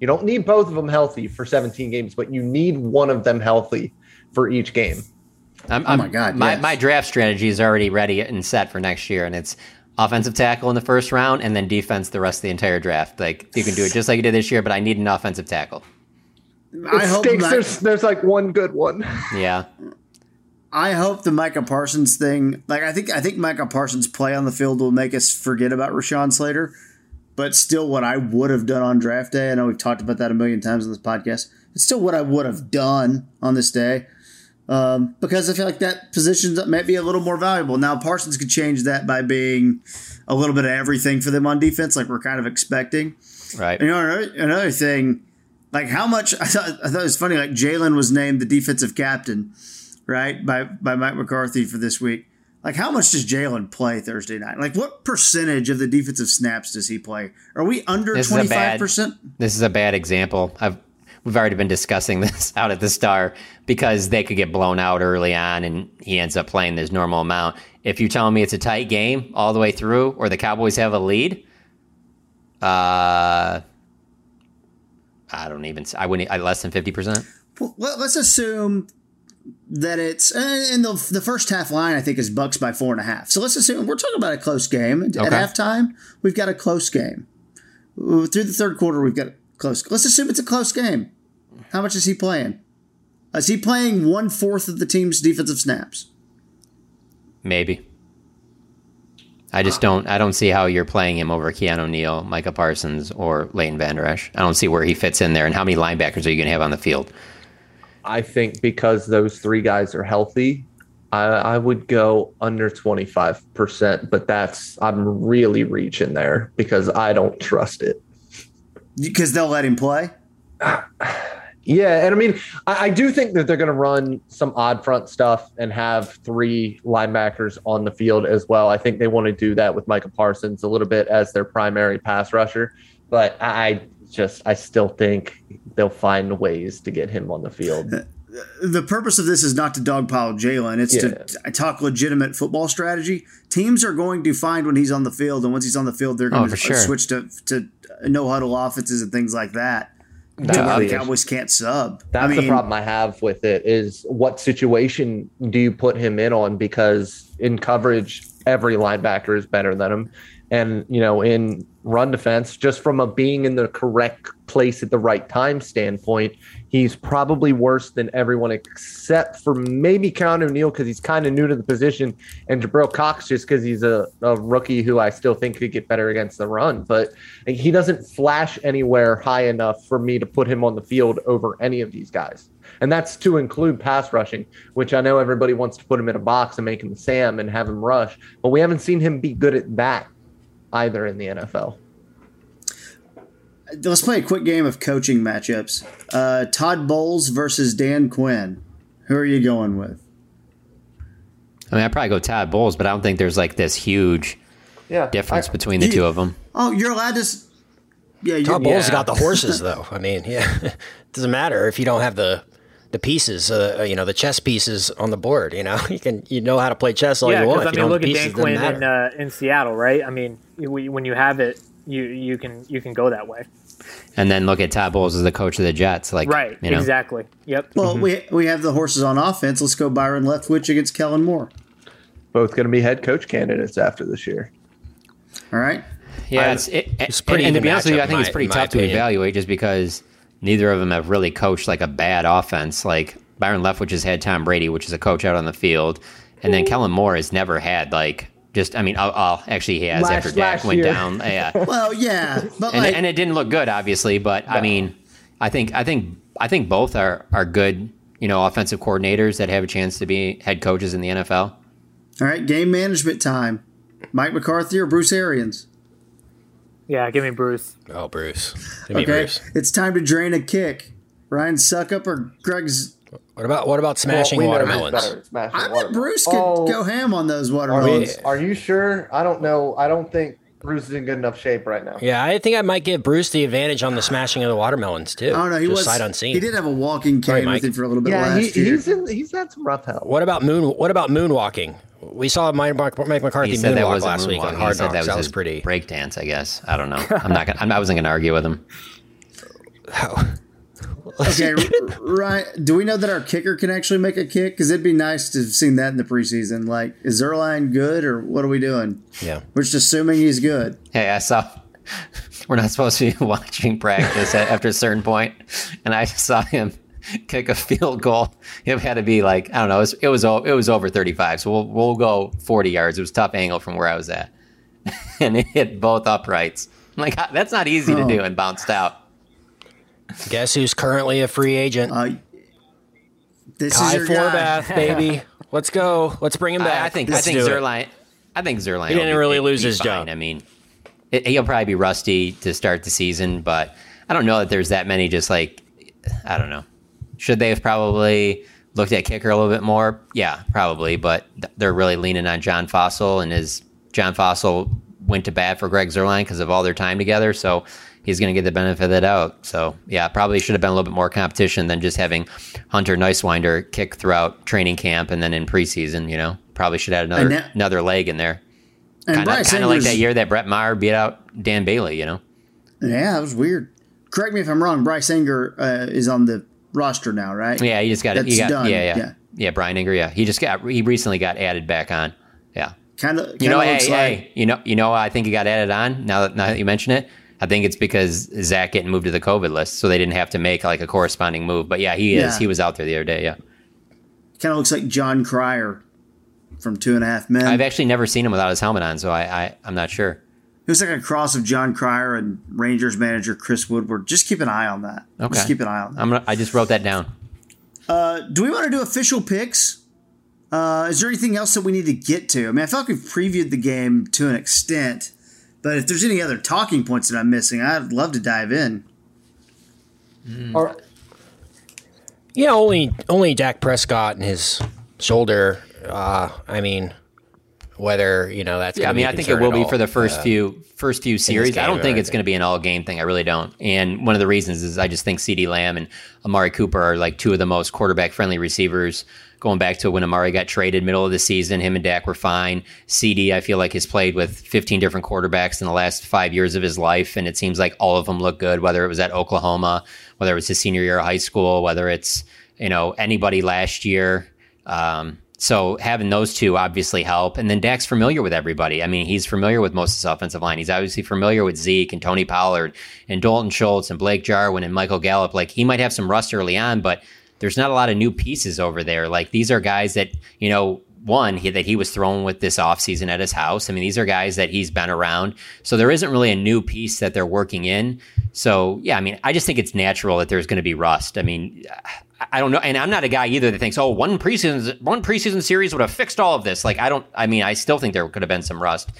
You don't need both of them healthy for 17 games, but you need one of them healthy for each game. I'm, Oh I'm- my God, My, yes. my draft strategy is already ready and set for next year, and it's offensive tackle in the first round and then defense the rest of the entire draft. Like you can do it just like you did this year, but I need an offensive tackle. I hope stinks. that- There's there's like one good one. Yeah, I hope the Micah Parsons thing, like I think I think Micah Parsons' play on the field will make us forget about Rashawn Slater. But still, what I would have done on draft day, I know we've talked about that a million times on this podcast. It's still what I would have done on this day um, because I feel like that position might be a little more valuable. Now Parsons could change that by being a little bit of everything for them on defense, like we're kind of expecting. right. And you know, another, another thing, like how much I thought, I thought it was funny. Like Jaylon was named the defensive captain, right, by by Mike McCarthy for this week. Like how much does Jaylon play Thursday night? Like what percentage of the defensive snaps does he play? Are we under This is a twenty five percent? This is a bad example. I've we've already been discussing this out at the star because they could get blown out early on, and he ends up playing this normal amount. If you're telling me it's a tight game all the way through, or the Cowboys have a lead, uh, I don't even. I wouldn't. I less than fifty percent. Well, let- let's assume that it's eh, in the the first half line. I think is Bucks by four and a half. So let's assume we're talking about a close game at Okay. halftime. We've got a close game Uh, through the third quarter. We've got a close. Let's assume it's a close game. How much is he playing? Is he playing one fourth of the team's defensive snaps? Maybe. I just don't. I don't see how you're playing him over Keanu Neal, Micah Parsons, or Leighton Vander Esch. I don't see where he fits in there, and how many linebackers are you going to have on the field? I think because those three guys are healthy, I, I would go under 25%, but that's, I'm really reaching there because I don't trust it. Because they'll let him play. Yeah, and I mean, I, I do think that they're going to run some odd front stuff and have three linebackers on the field as well. I think they want to do that with Micah Parsons a little bit as their primary pass rusher, but I just I still think they'll find ways to get him on the field. the purpose of this is not to dogpile Jaylon. It's Yeah. to talk legitimate football strategy. Teams are going to find when he's on the field, and once he's on the field, they're going Oh, to sure. switch to to no huddle offenses and things like that. That's the the- Cowboys can't sub. That's I mean, the problem I have with it is what situation do you put him in on? Because in coverage, every linebacker is better than him. And, you know, in run defense, just from a being in the correct place at the right time standpoint, he's probably worse than everyone except for maybe Keanu Neal because he's kind of new to the position, and Jabril Cox just because he's a, a rookie who I still think could get better against the run. But he doesn't flash anywhere high enough for me to put him on the field over any of these guys. And that's to include pass rushing, which I know everybody wants to put him in a box and make him Sam and have him rush, but we haven't seen him be good at that either in the NFL. let's play a quick game of coaching matchups. Uh, Todd Bowles versus Dan Quinn. Who are you going with? I mean, I'd probably go Todd Bowles, but I don't think there's like this huge Yeah, difference between the two of them. Oh, you're allowed to. Yeah, Todd Bowles yeah. got the horses though. I mean, yeah, it doesn't matter if you don't have the the pieces, uh, you know, the chess pieces on the board. You know, you can you know how to play chess all yeah, you want. because If I you mean, don't look have at pieces, Dan Quinn in uh, in Seattle, right? I mean, you- when you have it, you you can you can go that way. And then look at Todd Bowles as the coach of the Jets. Like, right. you know, Exactly. Yep. Well, mm-hmm. we we have the horses on offense. Let's go Byron Leftwich against Kellen Moore. Both going to be head coach candidates after this year. All right. Yeah, it's, it, It's and- pretty and, to be honest with you, I think in it's pretty in my tough to evaluate just because neither of them have really coached like a bad offense. Like Byron Leftwich has had Tom Brady, which is a coach out on the field, and then Kellen Moore has never had like just. I mean, I'll, I'll actually he has Last- after Dak went year. down. Yeah, Well, yeah, but and, like, and it didn't look good, obviously. But I mean, I think I think I think both are are good. You know, offensive coordinators that have a chance to be head coaches in the NFL. all right, game management time. Mike McCarthy or Bruce Arians? Yeah. Give me Bruce. Oh, Bruce. Give me Okay, Bruce. it's time to drain a kick. Ryan Succop or Greg's? What about what about smashing Well, we watermelons? smashing I bet watermelons. Bruce could Oh, go ham on those Are, watermelons. are you sure? I don't know. I don't think Bruce is in good enough shape right now. Yeah, I think I might give Bruce the advantage on the smashing of the watermelons too. Oh no, he Just was sight unseen. He did have a walking cane Mike. with him for a little bit Yeah, he, last year. he's in. He's had some rough health. What about moon? What about moonwalking? We saw Mike, Mike McCarthy He said that moonwalk was last week on Hard he said Knocks. that was, his pretty. break dance. I guess I don't know. I'm not. Gonna, I wasn't going to argue with him. Okay, right. Do we know that our kicker can actually make a kick? Because it'd be nice to have seen that in the preseason. Like, is Zuerlein good or what are we doing? Yeah. We're just assuming he's good. Hey, I saw. We're not supposed to be watching practice at, after a certain point, and I saw him kick a field goal. It had to be like I don't know. It was it was, it was over 35, so we'll we'll go 40 yards. It was a tough angle from where I was at, and it hit both uprights. I'm like ah, that's not easy to Oh. do, and bounced out. Guess who's currently a free agent? Uh, this Kai is your guy. Baby. Let's go. Let's bring him back. I, I think Let's I think do it. Zuerlein. I think Zuerlein. He didn't be- really be lose his fine. job. I mean, it, he'll probably be rusty to start the season, but I don't know that there's that many. Just like I don't know. Should they have probably looked at kicker a little bit more? Yeah, probably. But they're really leaning on John Fassel, and his John Fassel went to bat for Greg Zuerlein because of all their time together. So he's going to get the benefit of that out. So yeah, probably should have been a little bit more competition than just having Hunter Niswander kick throughout training camp and then in preseason. You know, probably should have had another that- another leg in there. Kind of kind of like that year that Brett Maher beat out Dan Bailey. You know. Yeah, that was weird. Correct me if I'm wrong. Bryce Anger uh, is on the roster now, right? Yeah, he just got it. Got, done. Yeah, yeah, Yeah. yeah, Brian Inger. Yeah, he just got. He recently got added back on. Kind of. You know, hey, looks hey, like, you know, you know, I think he got added on. Now that now that you mention it, I think it's because Zack getting moved to the COVID list, so they didn't have to make like a corresponding move. But yeah, he is. Yeah. He was out there the other day. Yeah, kind of looks like Jon Cryer from Two and a Half Men. I've actually never seen him without his helmet on, so I, I I'm not sure. It was like a cross of Jon Cryer and Rangers manager Chris Woodward. Just keep an eye on that. Okay, Just keep an eye on that. I'm gonna. I just wrote that down. Uh, do we want to do official picks? Uh, is there anything else that we need to get to? I mean, I feel like we've previewed the game to an extent, but if there's any other talking points that I'm missing, I'd love to dive in. Are, Yeah, only only Dak Prescott and his shoulder. Uh, I mean, whether you know that's. Yeah, I gonna mean, be a I think it will be all, for the first uh, few first few series. I don't think it's going to be an all game thing. I really don't. And one of the reasons is I just think CeeDee Lamb and Amari Cooper are like two of the most quarterback friendly receivers. Going back to when Amari got traded middle of the season, him and Dak were fine. CeeDee, I feel like has played with 15 different quarterbacks in the last five years of his life, and it seems like all of them look good. Whether it was at Oklahoma, whether it was his senior year of high school, whether it's you know anybody last year. Um, so having those two obviously help. And then Dak's familiar with everybody. I mean, he's familiar with most of his offensive line. He's obviously familiar with Zeke and Tony Pollard and Dalton Schultz and Blake Jarwin and Michael Gallup. Like he might have some rust early on, but there's not a lot of new pieces over there. Like these are guys that, you know, one he, that he was thrown with this offseason at his house. I mean, these are guys that he's been around. So there isn't really a new piece that they're working in. So yeah, I mean, I just think it's natural that there's going to be rust. I mean, I don't know, and I'm not a guy either that thinks, oh, one preseason one preseason series would have fixed all of this. Like I don't. I mean, I still think there could have been some rust.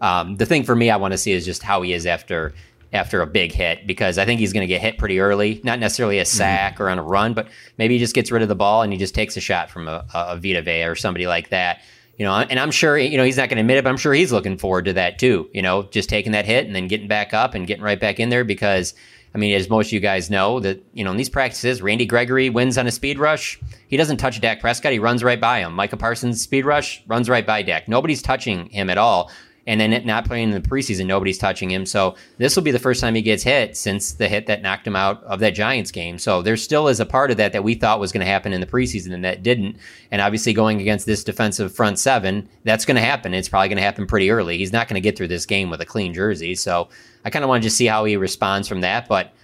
Um, the thing for me, I want to see is just how he is after after a big hit because I think he's going to get hit pretty early. Not necessarily a mm-hmm. sack or on a run, but maybe he just gets rid of the ball and he just takes a shot from a, a Vita Vea or somebody like that. You know, and I'm sure you know he's not going to admit it, but I'm sure he's looking forward to that too. You know, just taking that hit and then getting back up and getting right back in there because. I mean, as most of you guys know, that you know in these practices, Randy Gregory wins on a speed rush. He doesn't touch Dak Prescott; he runs right by him. Micah Parsons speed rush runs right by Dak. Nobody's touching him at all. And then not playing in the preseason, nobody's touching him. So this will be the first time he gets hit since the hit that knocked him out of that Giants game. So there still is a part of that that we thought was going to happen in the preseason and that didn't. And obviously, going against this defensive front seven, that's going to happen. It's probably going to happen pretty early. He's not going to get through this game with a clean jersey. So I kind of want to just see how he responds from that. But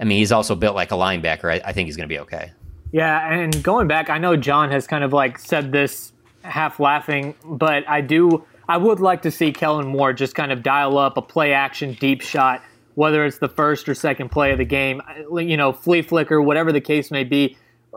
I mean, he's also built like a linebacker. I, I think he's going to be okay. Yeah, and going back, I know Jon has kind of like said this half laughing, but I do. I would like to see Kellen Moore just kind of dial up a play action deep shot, whether it's the first or second play of the game. You know, flea flicker, whatever the case may be.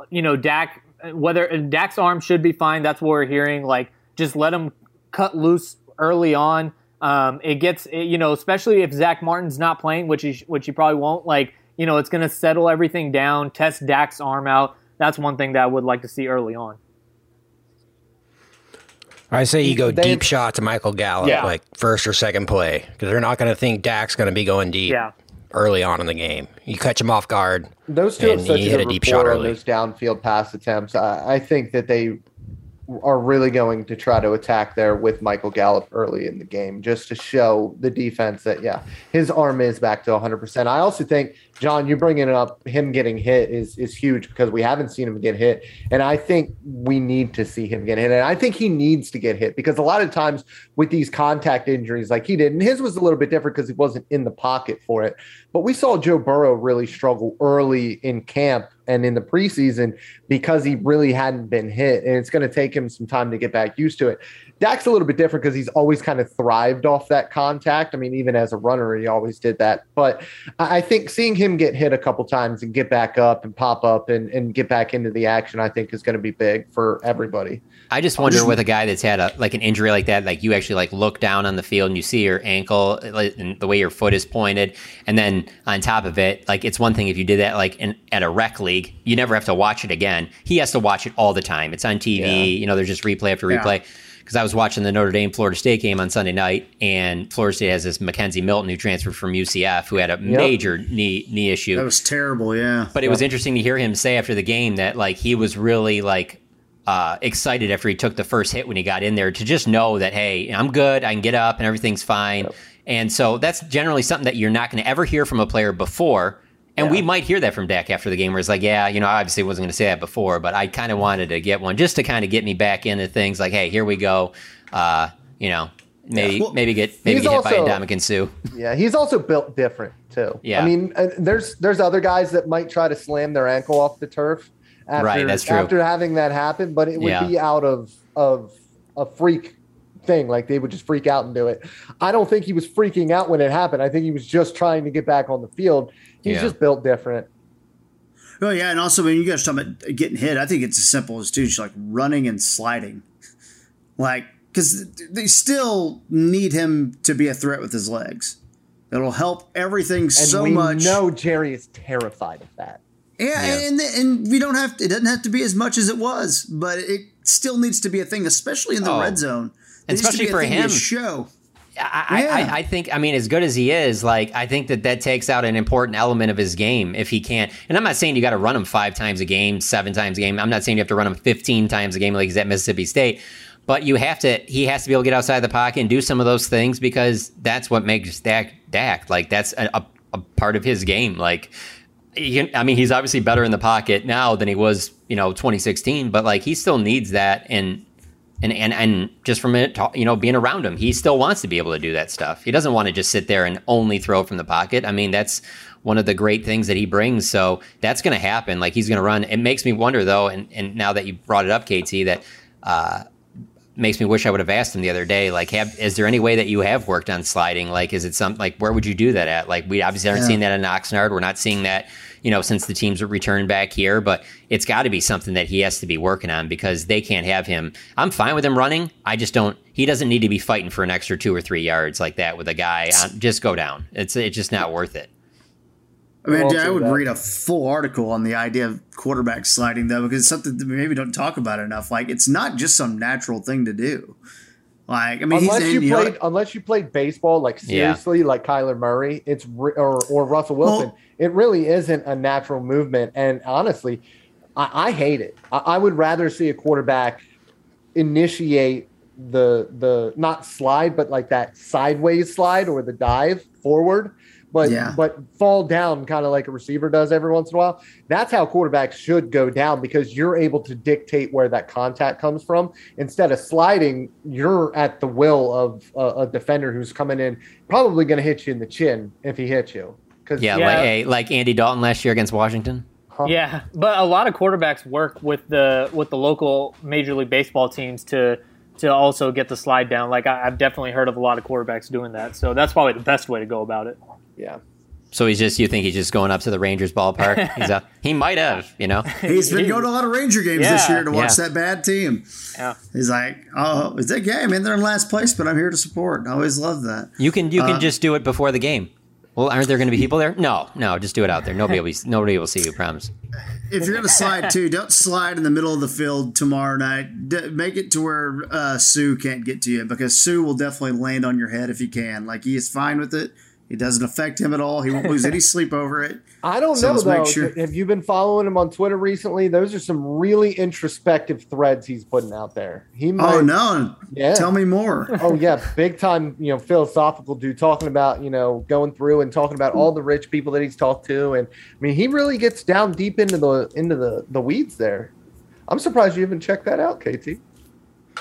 You know, Dak, whether Dak's arm should be fine. That's what we're hearing. Like, just let him cut loose early on. Um, it gets, you know, especially if Zack Martin's not playing, which he which he probably won't. Like, you know, it's going to settle everything down, test Dak's arm out. That's one thing that I would like to see early on. I say you go They- deep shot to Michael Gallup, Yeah. like first or second play, because they're not going to think Dak's going to be going deep Yeah. early on in the game. You catch him off guard. Those two have and such you a hit a deep shot rapport on early. those downfield pass attempts. I, I think that they are really going to try to attack there with Michael Gallup early in the game, just to show the defense that yeah, his arm is back to 100. percent I also think Jon, you bringing up him getting hit is is huge because we haven't seen him get hit, and I think we need to see him get hit, and I think he needs to get hit because a lot of times with these contact injuries, like he did, and his was a little bit different because he wasn't in the pocket for it. But we saw Joe Burrow really struggle early in camp and in the preseason because he really hadn't been hit, and it's going to take him some time to get back used to it. Dak's a little bit different because he's always kind of thrived off that contact. I mean, even as a runner, he always did that. But I think seeing him get hit a couple times and get back up and pop up and, and get back into the action, I think is going to be big for everybody. I just wonder with a guy that's had a like an injury like that, like you actually like look down on the field and you see your ankle and the way your foot is pointed, and then on top of it, like it's one thing if you did that like in, at a rec league, you never have to watch it again. He has to watch it all the time. It's on TV. Yeah. You know, there's just replay after replay. Because I was watching the Notre Dame Florida State game on Sunday night, and Florida State has this McKenzie Milton who transferred from UCF, who had a major knee knee issue. That was terrible. Yeah. But it was interesting to hear him say after the game that like he was really like uh, excited after he took the first hit when he got in there to just know that hey, I'm good, I can get up and everything's fine. And so that's generally something that you're not going to ever hear from a player before. And we might hear that from Dak after the game, where it's like, yeah, you know, I obviously wasn't going to say that before, but I kind of wanted to get one just to kind of get me back into things. Like, hey, here we go. Uh, you know, maybe Well, maybe get maybe get hit by also- Ndamukong Suh. Yeah, he's also built different too. Yeah. I mean, uh, there's there's other guys that might try to slam their ankle off the turf after, Right, that's true. after having that happen, but it would Yeah. be out of of a freak thing. Like they would just freak out and do it. I don't think he was freaking out when it happened. I think he was just trying to get back on the field. He's Yeah. just built different. Oh yeah, and also when you guys talking about getting hit, I think it's as simple as too, just like running and sliding, like because they still need him to be a threat with his legs. It'll help everything And so we much. No, Jerry is terrified of that. Yeah, and and we don't have to, it doesn't have to be as much as it was, but it still needs to be a thing, especially in the Oh. red zone. It And needs to especially be a for him. show. I, Yeah. I, I think, I mean, as good as he is, like, I think that that takes out an important element of his game if he can't. And I'm not saying you got to run him five times a game, seven times a game. I'm not saying you have to run him 15 times a game like he's at Mississippi State. But you have to, he has to be able to get outside the pocket and do some of those things because that's what makes Dak Dak. Like, that's a, a, a part of his game. Like, he, I mean, he's obviously better in the pocket now than he was, you know, 2016, but like he still needs that. And and and and just from it, you know, being around him, he still wants to be able to do that stuff. He doesn't want to just sit there and only throw from the pocket. I mean, that's one of the great things that he brings. So that's going to happen. Like he's going to run. It makes me wonder though, and and now that you brought it up, KT, that. uh makes me wish I would have asked him the other day. Like, have is there any way that you have worked on sliding? Like, is it some like where would you do that at? Like, we obviously aren't Yeah. seeing that in Oxnard. We're not seeing that, you know, since the teams are returned back here. But it's got to be something that he has to be working on because they can't have him. I'm fine with him running. I just don't. He doesn't need to be fighting for an extra two or three yards like that with a guy. On, just go down. It's it's just not worth it. I mean, I'll I would that. read a full article on the idea of quarterback sliding, though, because it's something that we maybe don't talk about enough. Like, it's not just some natural thing to do. Like, I mean, unless he's you you know, played unless you played baseball like Yeah. seriously like Kyler Murray it's re- or or Russell Wilson Well- it really isn't a natural movement and honestly I, I hate it I, I would rather see a quarterback initiate the the not slide but like that sideways slide or the dive forward but Yeah. but fall down kind of like a receiver does every once in a while that's how quarterbacks should go down because you're able to dictate where that contact comes from instead of sliding you're at the will of a, a defender who's coming in probably going to hit you in the chin if he hits you because Yeah, Yeah. like hey, like Andy Dalton last year against Washington. Yeah, but a lot of quarterbacks work with the with the local Major League Baseball teams to to also get the slide down. Like I, I've definitely heard of a lot of quarterbacks doing that. So that's probably the best way to go about it. Yeah So he's just you think he's just going up to the Rangers ballpark? He's up. He might have, you know. he's been going to a lot of Ranger games this year to watch Yeah. that bad team. Yeah. He's like, oh, is that game? And they're in last place, but I'm here to support. I always love that. You can you can Uh, just do it before the game. Well, aren't there going to be people there? No, no, just do it out there. Nobody will be, nobody will see you. Promise. If you're gonna slide too, don't slide in the middle of the field tomorrow night. D- make it to where uh, Suh can't get to you because Suh will definitely land on your head if he can. Like he is fine with it. It doesn't affect him at all. He won't lose any sleep over it. I don't So know let's though. make sure- Have you been following him on Twitter recently? Those are some really introspective threads he's putting out there. He oh, might, Oh no! Yeah. Tell me more. oh yeah, big time, you know, philosophical dude talking about, you know, going through and talking about all the rich people that he's talked to. And I mean, he really gets down deep into the into the, the weeds there. I'm surprised you even checked that out, KT.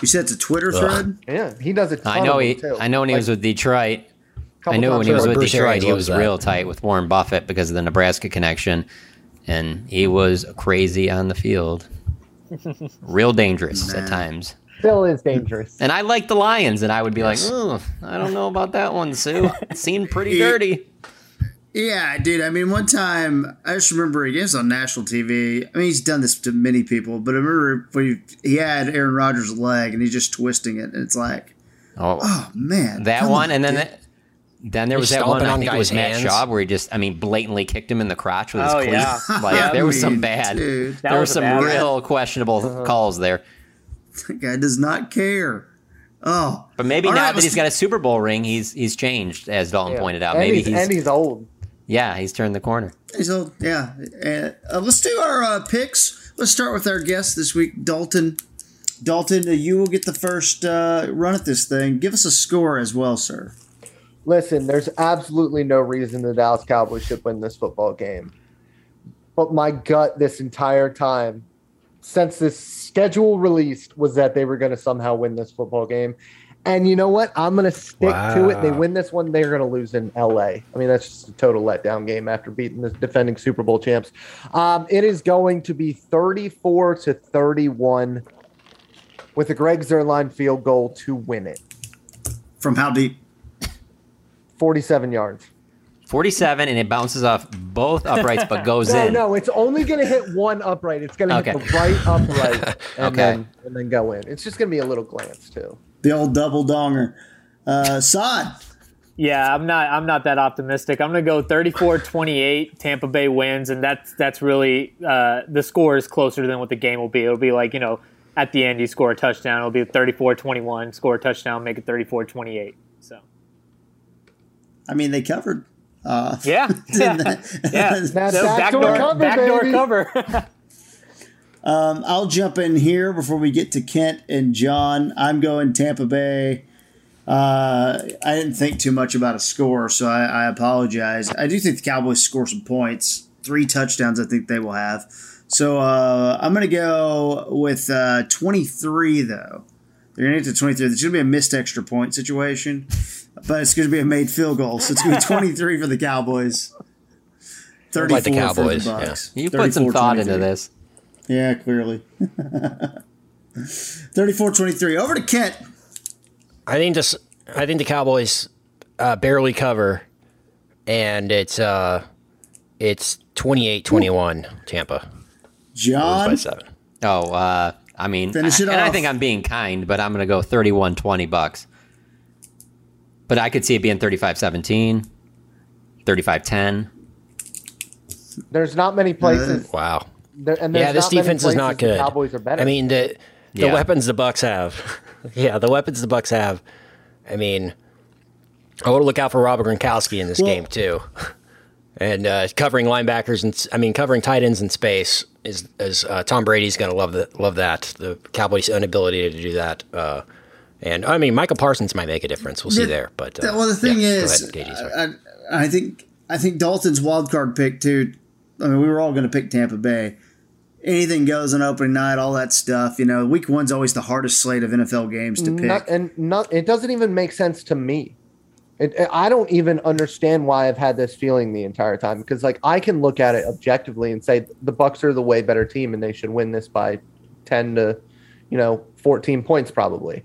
You said it's a Twitter thread. Yeah, he does it. I know he. I know when he was with Detroit. I Couple knew when he was with Bruce Detroit, Arians he was that. real tight with Warren Buffett because of the Nebraska connection, and he was crazy on the field, real dangerous at times. still is dangerous. And I like the Lions, and I would be like, oh, I don't know about that one, Suh. It seemed pretty Yeah. dirty. Yeah, dude. I mean, one time I just remember he was on national TV. I mean, he's done this to many people, but I remember when he, he had Aaron Rodgers' leg and he's just twisting it, and it's like, Oh, oh man, that one, on, and then dude. that, then there was that one. stomping I think it was guys' Matt hands. Schaub where he just, I mean, blatantly kicked him in the crotch with his Oh, cleats. yeah. Like Yeah. there was some bad. dude. There were was a some bad one. real questionable calls there. That guy does not care. Oh, But maybe All now right, that let's- he's got a Super Bowl ring, he's he's changed, as Dalton Yeah. pointed out. And Maybe he's, he's, and he's old. yeah, he's turned the corner. He's old, yeah, uh, uh, let's do our uh, picks. Let's start with our guest this week, Dalton. Dalton, uh, you will get the first uh, run at this thing. Give us a score as well, sir. Listen, there's absolutely no reason the Dallas Cowboys should win this football game. But my gut this entire time, since this schedule released, was that they were going to somehow win this football game. And you know what? I'm going to stick to it. They win this one, they're going to lose in LA. I mean, that's just a total letdown game after beating the defending Super Bowl champs. Um, it is going to be 34 to 31 with a Greg Zuerlein field goal to win it. From how deep? 47 yards. Forty-seven, and it bounces off both uprights, but goes No, in. no, it's only going to hit one upright. It's going to Okay. hit the right upright and Okay. then and then go in. It's just going to be a little glance too. The old double donger. Uh, Saad, Yeah, I'm not. I'm not that optimistic. I'm going to go 34-28. Tampa Bay wins, and that's that's really uh, the score is closer than what the game will be. It'll be like you know, at the end you score a touchdown. It'll be 34-21. Score a touchdown, make it 34-28. So. I mean, they covered. Uh, Yeah, yeah, yeah. That So backdoor backdoor cover, backdoor baby. cover. Um, I'll jump in here before we get to Kent and Jon. I'm going Tampa Bay. Uh, I didn't think too much about a score, so I, I apologize. I do think the Cowboys score some points. Three touchdowns, I think they will have. So uh, I'm going to go with uh, 23, though. They're going to get to 23. There's going to be a missed extra point situation, but it's going to be a made field goal. So it's going to be 23 for the Cowboys. 34 Like the Cowboys, for the Bucks. You put some thought into this. Yeah, clearly. 34-23. Over to Kent. I think this. I think the Cowboys uh, barely cover, and it's uh, it's 28-21 Tampa. Lose by Jon. seven. Oh, uh, I mean, Finish it and I think I'm being kind, but I'm going to go 31-20 bucks. But I could see it being 35-17, 35-10. There's not many places. Wow. There, and Yeah, this defense is not places the good. Cowboys are better. I mean, the the Yeah. weapons the Bucks have. yeah, the weapons the Bucks have. I mean, I want to look out for Robert Gronkowski in this Well- game too. And uh, covering linebackers and I mean covering tight ends in space is is uh, Tom Brady's going to love that love that the Cowboys' inability to do that. Uh, and I mean Micah Parsons might make a difference. We'll see Yeah, there. But uh, well, the thing yeah, is, ahead, KG. I, I think I think Dalton's wild card pick too. I mean, we were all going to pick Tampa Bay. Anything goes on opening night, all that stuff. You know, week one's always the hardest slate of NFL games to pick. Not, and not, it doesn't even make sense to me. It, I don't even understand why I've had this feeling the entire time because, like, I can look at it objectively and say the Bucks are the way better team and they should win this by ten to, you know, fourteen points probably.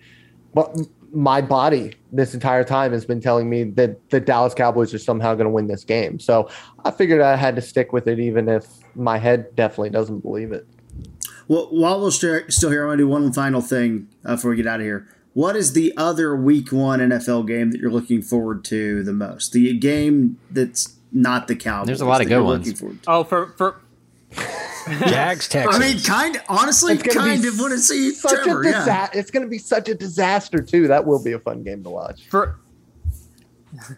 But my body this entire time has been telling me that the Dallas Cowboys are somehow going to win this game. So I figured I had to stick with it, even if my head definitely doesn't believe it. Well, while we're still here, I want to do one final thing uh, before we get out of here. What is the other Week One NFL game that you're looking forward to the most? The game that's not the Cowboys. There's a lot of good ones. looking forward to. oh, for for Jags Texans. I mean, kind honestly, kind of want to see Such Trevor. a yeah. It's going to be such a disaster too. That will be a fun game to watch. for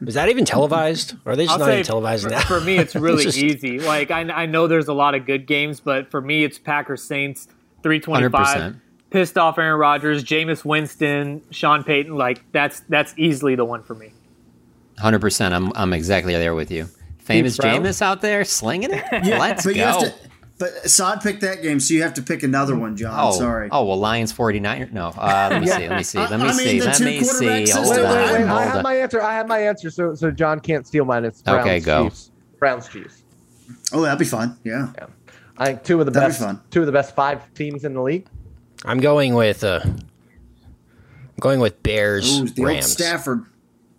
is that even televised? Or are they just I'll not say even televised for, now? for me, it's really just- easy. Like I, I know there's a lot of good games, but for me, it's Packers Saints, three twenty five. Pissed off Aaron Rodgers, Jameis Winston, Sean Payton. Like that's that's easily the one for me. 100%. I'm, I'm exactly there with you. Famous Brown? Jameis out there slinging it? Let's but go. you have to. But Saad picked that game, so you have to pick another one, Jon. Oh, Sorry. Oh well, Lions 49. No, uh, let me see. Let me see. Let me I mean, see. the Let two me see. Hold system, Wait, on. wait, wait! I have on. my answer. I have my answer. So, so Jon can't steal mine. It's Browns Okay, go. Chiefs. Browns Chiefs. Oh, that'd be fun. Yeah. I think two of the That'd be best, fun. two of the best five teams in the league. I'm going with uh, I'm going with Bears Ooh, the old Rams Stafford.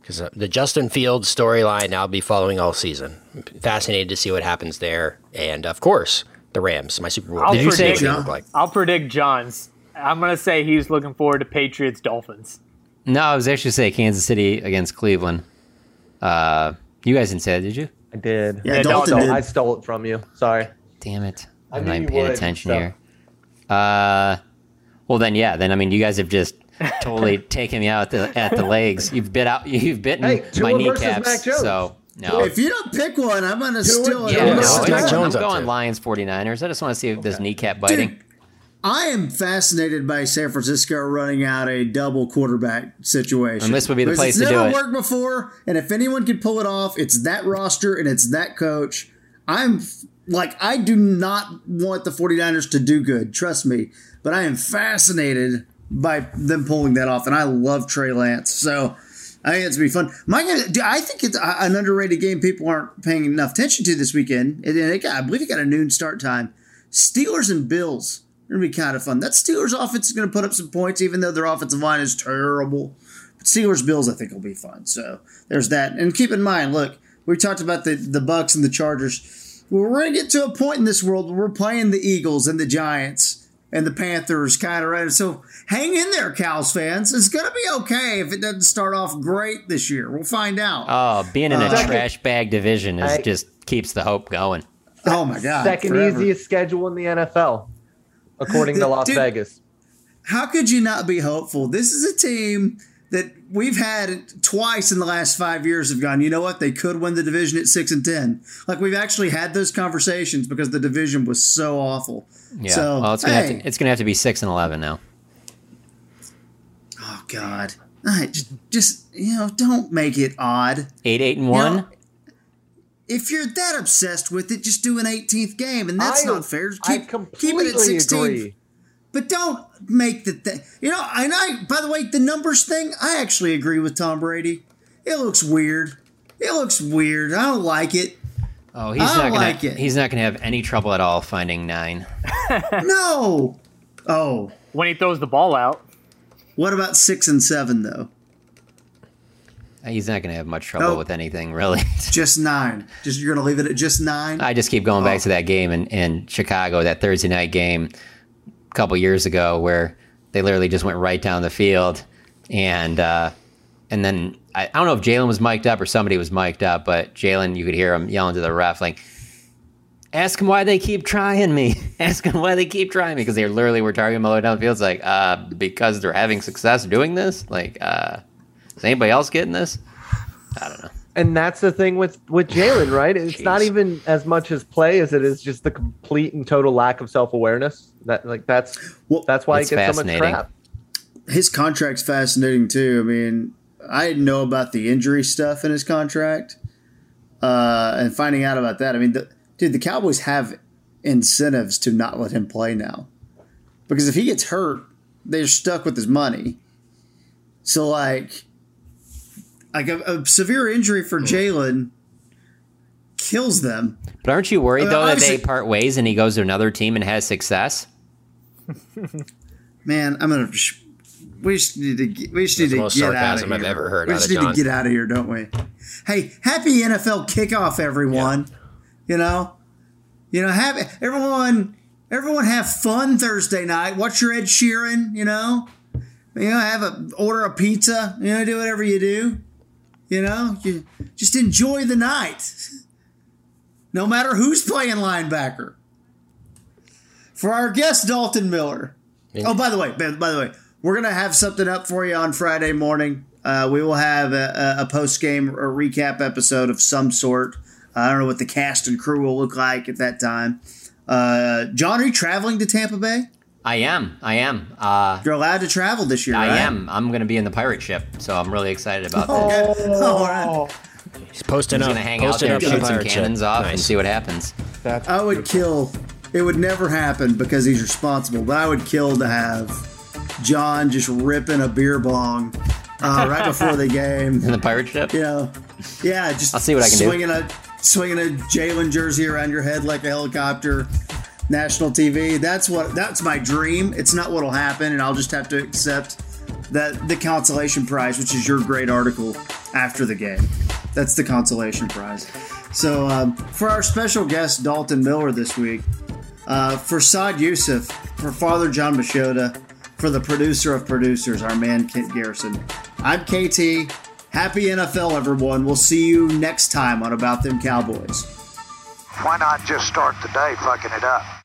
because uh, the Justin Fields storyline I'll be following all season. Fascinated to see what happens there, and of course the Rams, my Super Bowl. I'll Did you say what predict- look like? I'll predict Jon's. I'm gonna say he's looking forward to Patriots Dolphins. No, I was actually say Kansas City against Cleveland. Uh, you guys didn't say that, did you? I did. Yeah, Yeah, Dalton Dalton. did. I stole it from you. Sorry. Damn it! I I'm not even paying would, attention so- here. Uh, well then, yeah. Then I mean, you guys have just totally taken me out the, at the legs. You've bit out. You've bitten Hey, my kneecaps. Mac Jones. So no. If you don't pick one, I'm gonna steal it. Yeah, I'm no, gonna What's it's, steal Mac it. Jones I'm going? Lions 49ers. I just want to see if this kneecap biting. Dude, I am fascinated by San Francisco running out a double quarterback situation. And this would be the Because place to do it. It's never worked before, and if anyone can pull it off, it's that roster and it's that coach. I'm like, I do not want the 49ers to do good, trust me, but I am fascinated by them pulling that off, and I love Trey Lance. So I think it's gonna be fun. My, I think it's uh, an underrated game people aren't paying enough attention to this weekend. And it got, I believe it got a noon start time. Steelers and Bills. are Gonna be kind of fun. That Steelers offense is gonna put up some points, even though their offensive line is terrible. But Steelers Bills, I think, will be fun. So there's that. And keep in mind, look, we talked about the the Bucks and the Chargers. We're gonna get to a point in this world where we're playing the Eagles and the Giants, and the Panthers kind of right. So hang in there, Cows fans. It's going to be okay if it doesn't start off great this year. We'll find out. Oh, being in a Uh, trash bag division is I- just keeps the hope going. Oh my god! Second forever. easiest schedule in the NFL, according to Las Dude, Vegas. How could you not be hopeful? This is a team that we've had twice in the last five years have gone, you know what? They could win the division at six and ten. Like we've actually had those conversations because the division was so awful. Yeah. So well, it's gonna hey, have to, it's gonna have to be six and eleven now. oh god, All right, just, just you know, don't make it odd. Eight, eight, and You one. know, if you're that obsessed with it, just do an 18th game, and that's I- not fair. Just I Keep, keep it completely at 16. agree. But don't make the thing. You know, and I, by the way, the numbers thing, I actually agree with Tom Brady. It looks weird. It looks weird. I don't like it. Oh, he's I not don't gonna like it. he's not gonna have any trouble at all finding nine. no. Oh. When he throws the ball out. What about six and seven, though? Uh, he's not gonna have much trouble Oh. with anything really. Just nine. Just You're going to leave it at just nine? I just keep going Oh. back to that game in, in Chicago, that Thursday night game a couple years ago, where they literally just went right down the field, and uh, and then I, I don't know if Jaylon was mic'd up or somebody was mic'd up, but Jaylon, you could hear him yelling to the ref like, "Ask him why they keep trying me. Ask him why they keep trying me," because they literally were targeting him all the way down the field. It's like, uh, because they're having success doing this. Like, uh, is anybody else getting this? I don't know. And that's the thing with with Jaylon, right? It's not even as much as play as it is just the complete and total lack of self awareness. That like that's that's why he It's gets so much fascinating. crap. His contract's fascinating, too. I mean, I didn't know about the injury stuff in his contract. Uh, and finding out about that, I mean, the, dude, the Cowboys have incentives to not let him play now. Because if he gets hurt, they're stuck with his money. So, like, like a, a severe injury for hmm. Jaylon kills them. But aren't you worried though that they part ways and he goes to another team and has success? Man, I'm gonna. We just need to. Get, we just need That's the to most get out sarcasm of I've here. ever heard We just need Jon. to get out of here, don't we? Hey, happy NFL kickoff, everyone! You know, you know, have everyone. Everyone have fun Thursday night. Watch your Ed Sheeran. You know, you know, have a order a pizza. You know, do whatever you do. You know, you just enjoy the night. No matter who's playing linebacker. For our guest Dalton Miller. Oh, by the way, by by the way, we're gonna have something up for you on Friday morning. Uh, we will have a, a, post game or recap episode of some sort. I don't know what the cast and crew will look like at that time. Uh, Jon, are you traveling to Tampa Bay? I am. I am. Uh, You're allowed to travel this year. I right? am. I'm going to be in the pirate ship, so I'm really excited about Oh, that. okay. All right. He's posting I'm up. just going to hang out posting there, up shoot some pirate ship. cannons off, and see what happens. I would kill. It would never happen because he's responsible. But I would kill to have Jon just ripping a beer bong uh, right before the game. In the pirate ship? You know, yeah, just I'll see what I can do. swinging a swinging a Jaylon jersey around your head like a helicopter. National TV. That's what. That's my dream. It's not what'll happen, and I'll just have to accept that the consolation prize, which is your great article after the game. That's the consolation prize. So um, for our special guest Dalton Miller this week, uh, for Saad Youssef, for Father Jon Machota, for the producer of producers, our man Kent Garrison. I'm KT. Happy NFL, everyone. We'll see you next time on About Them Cowboys. Why not just start the day fucking it up?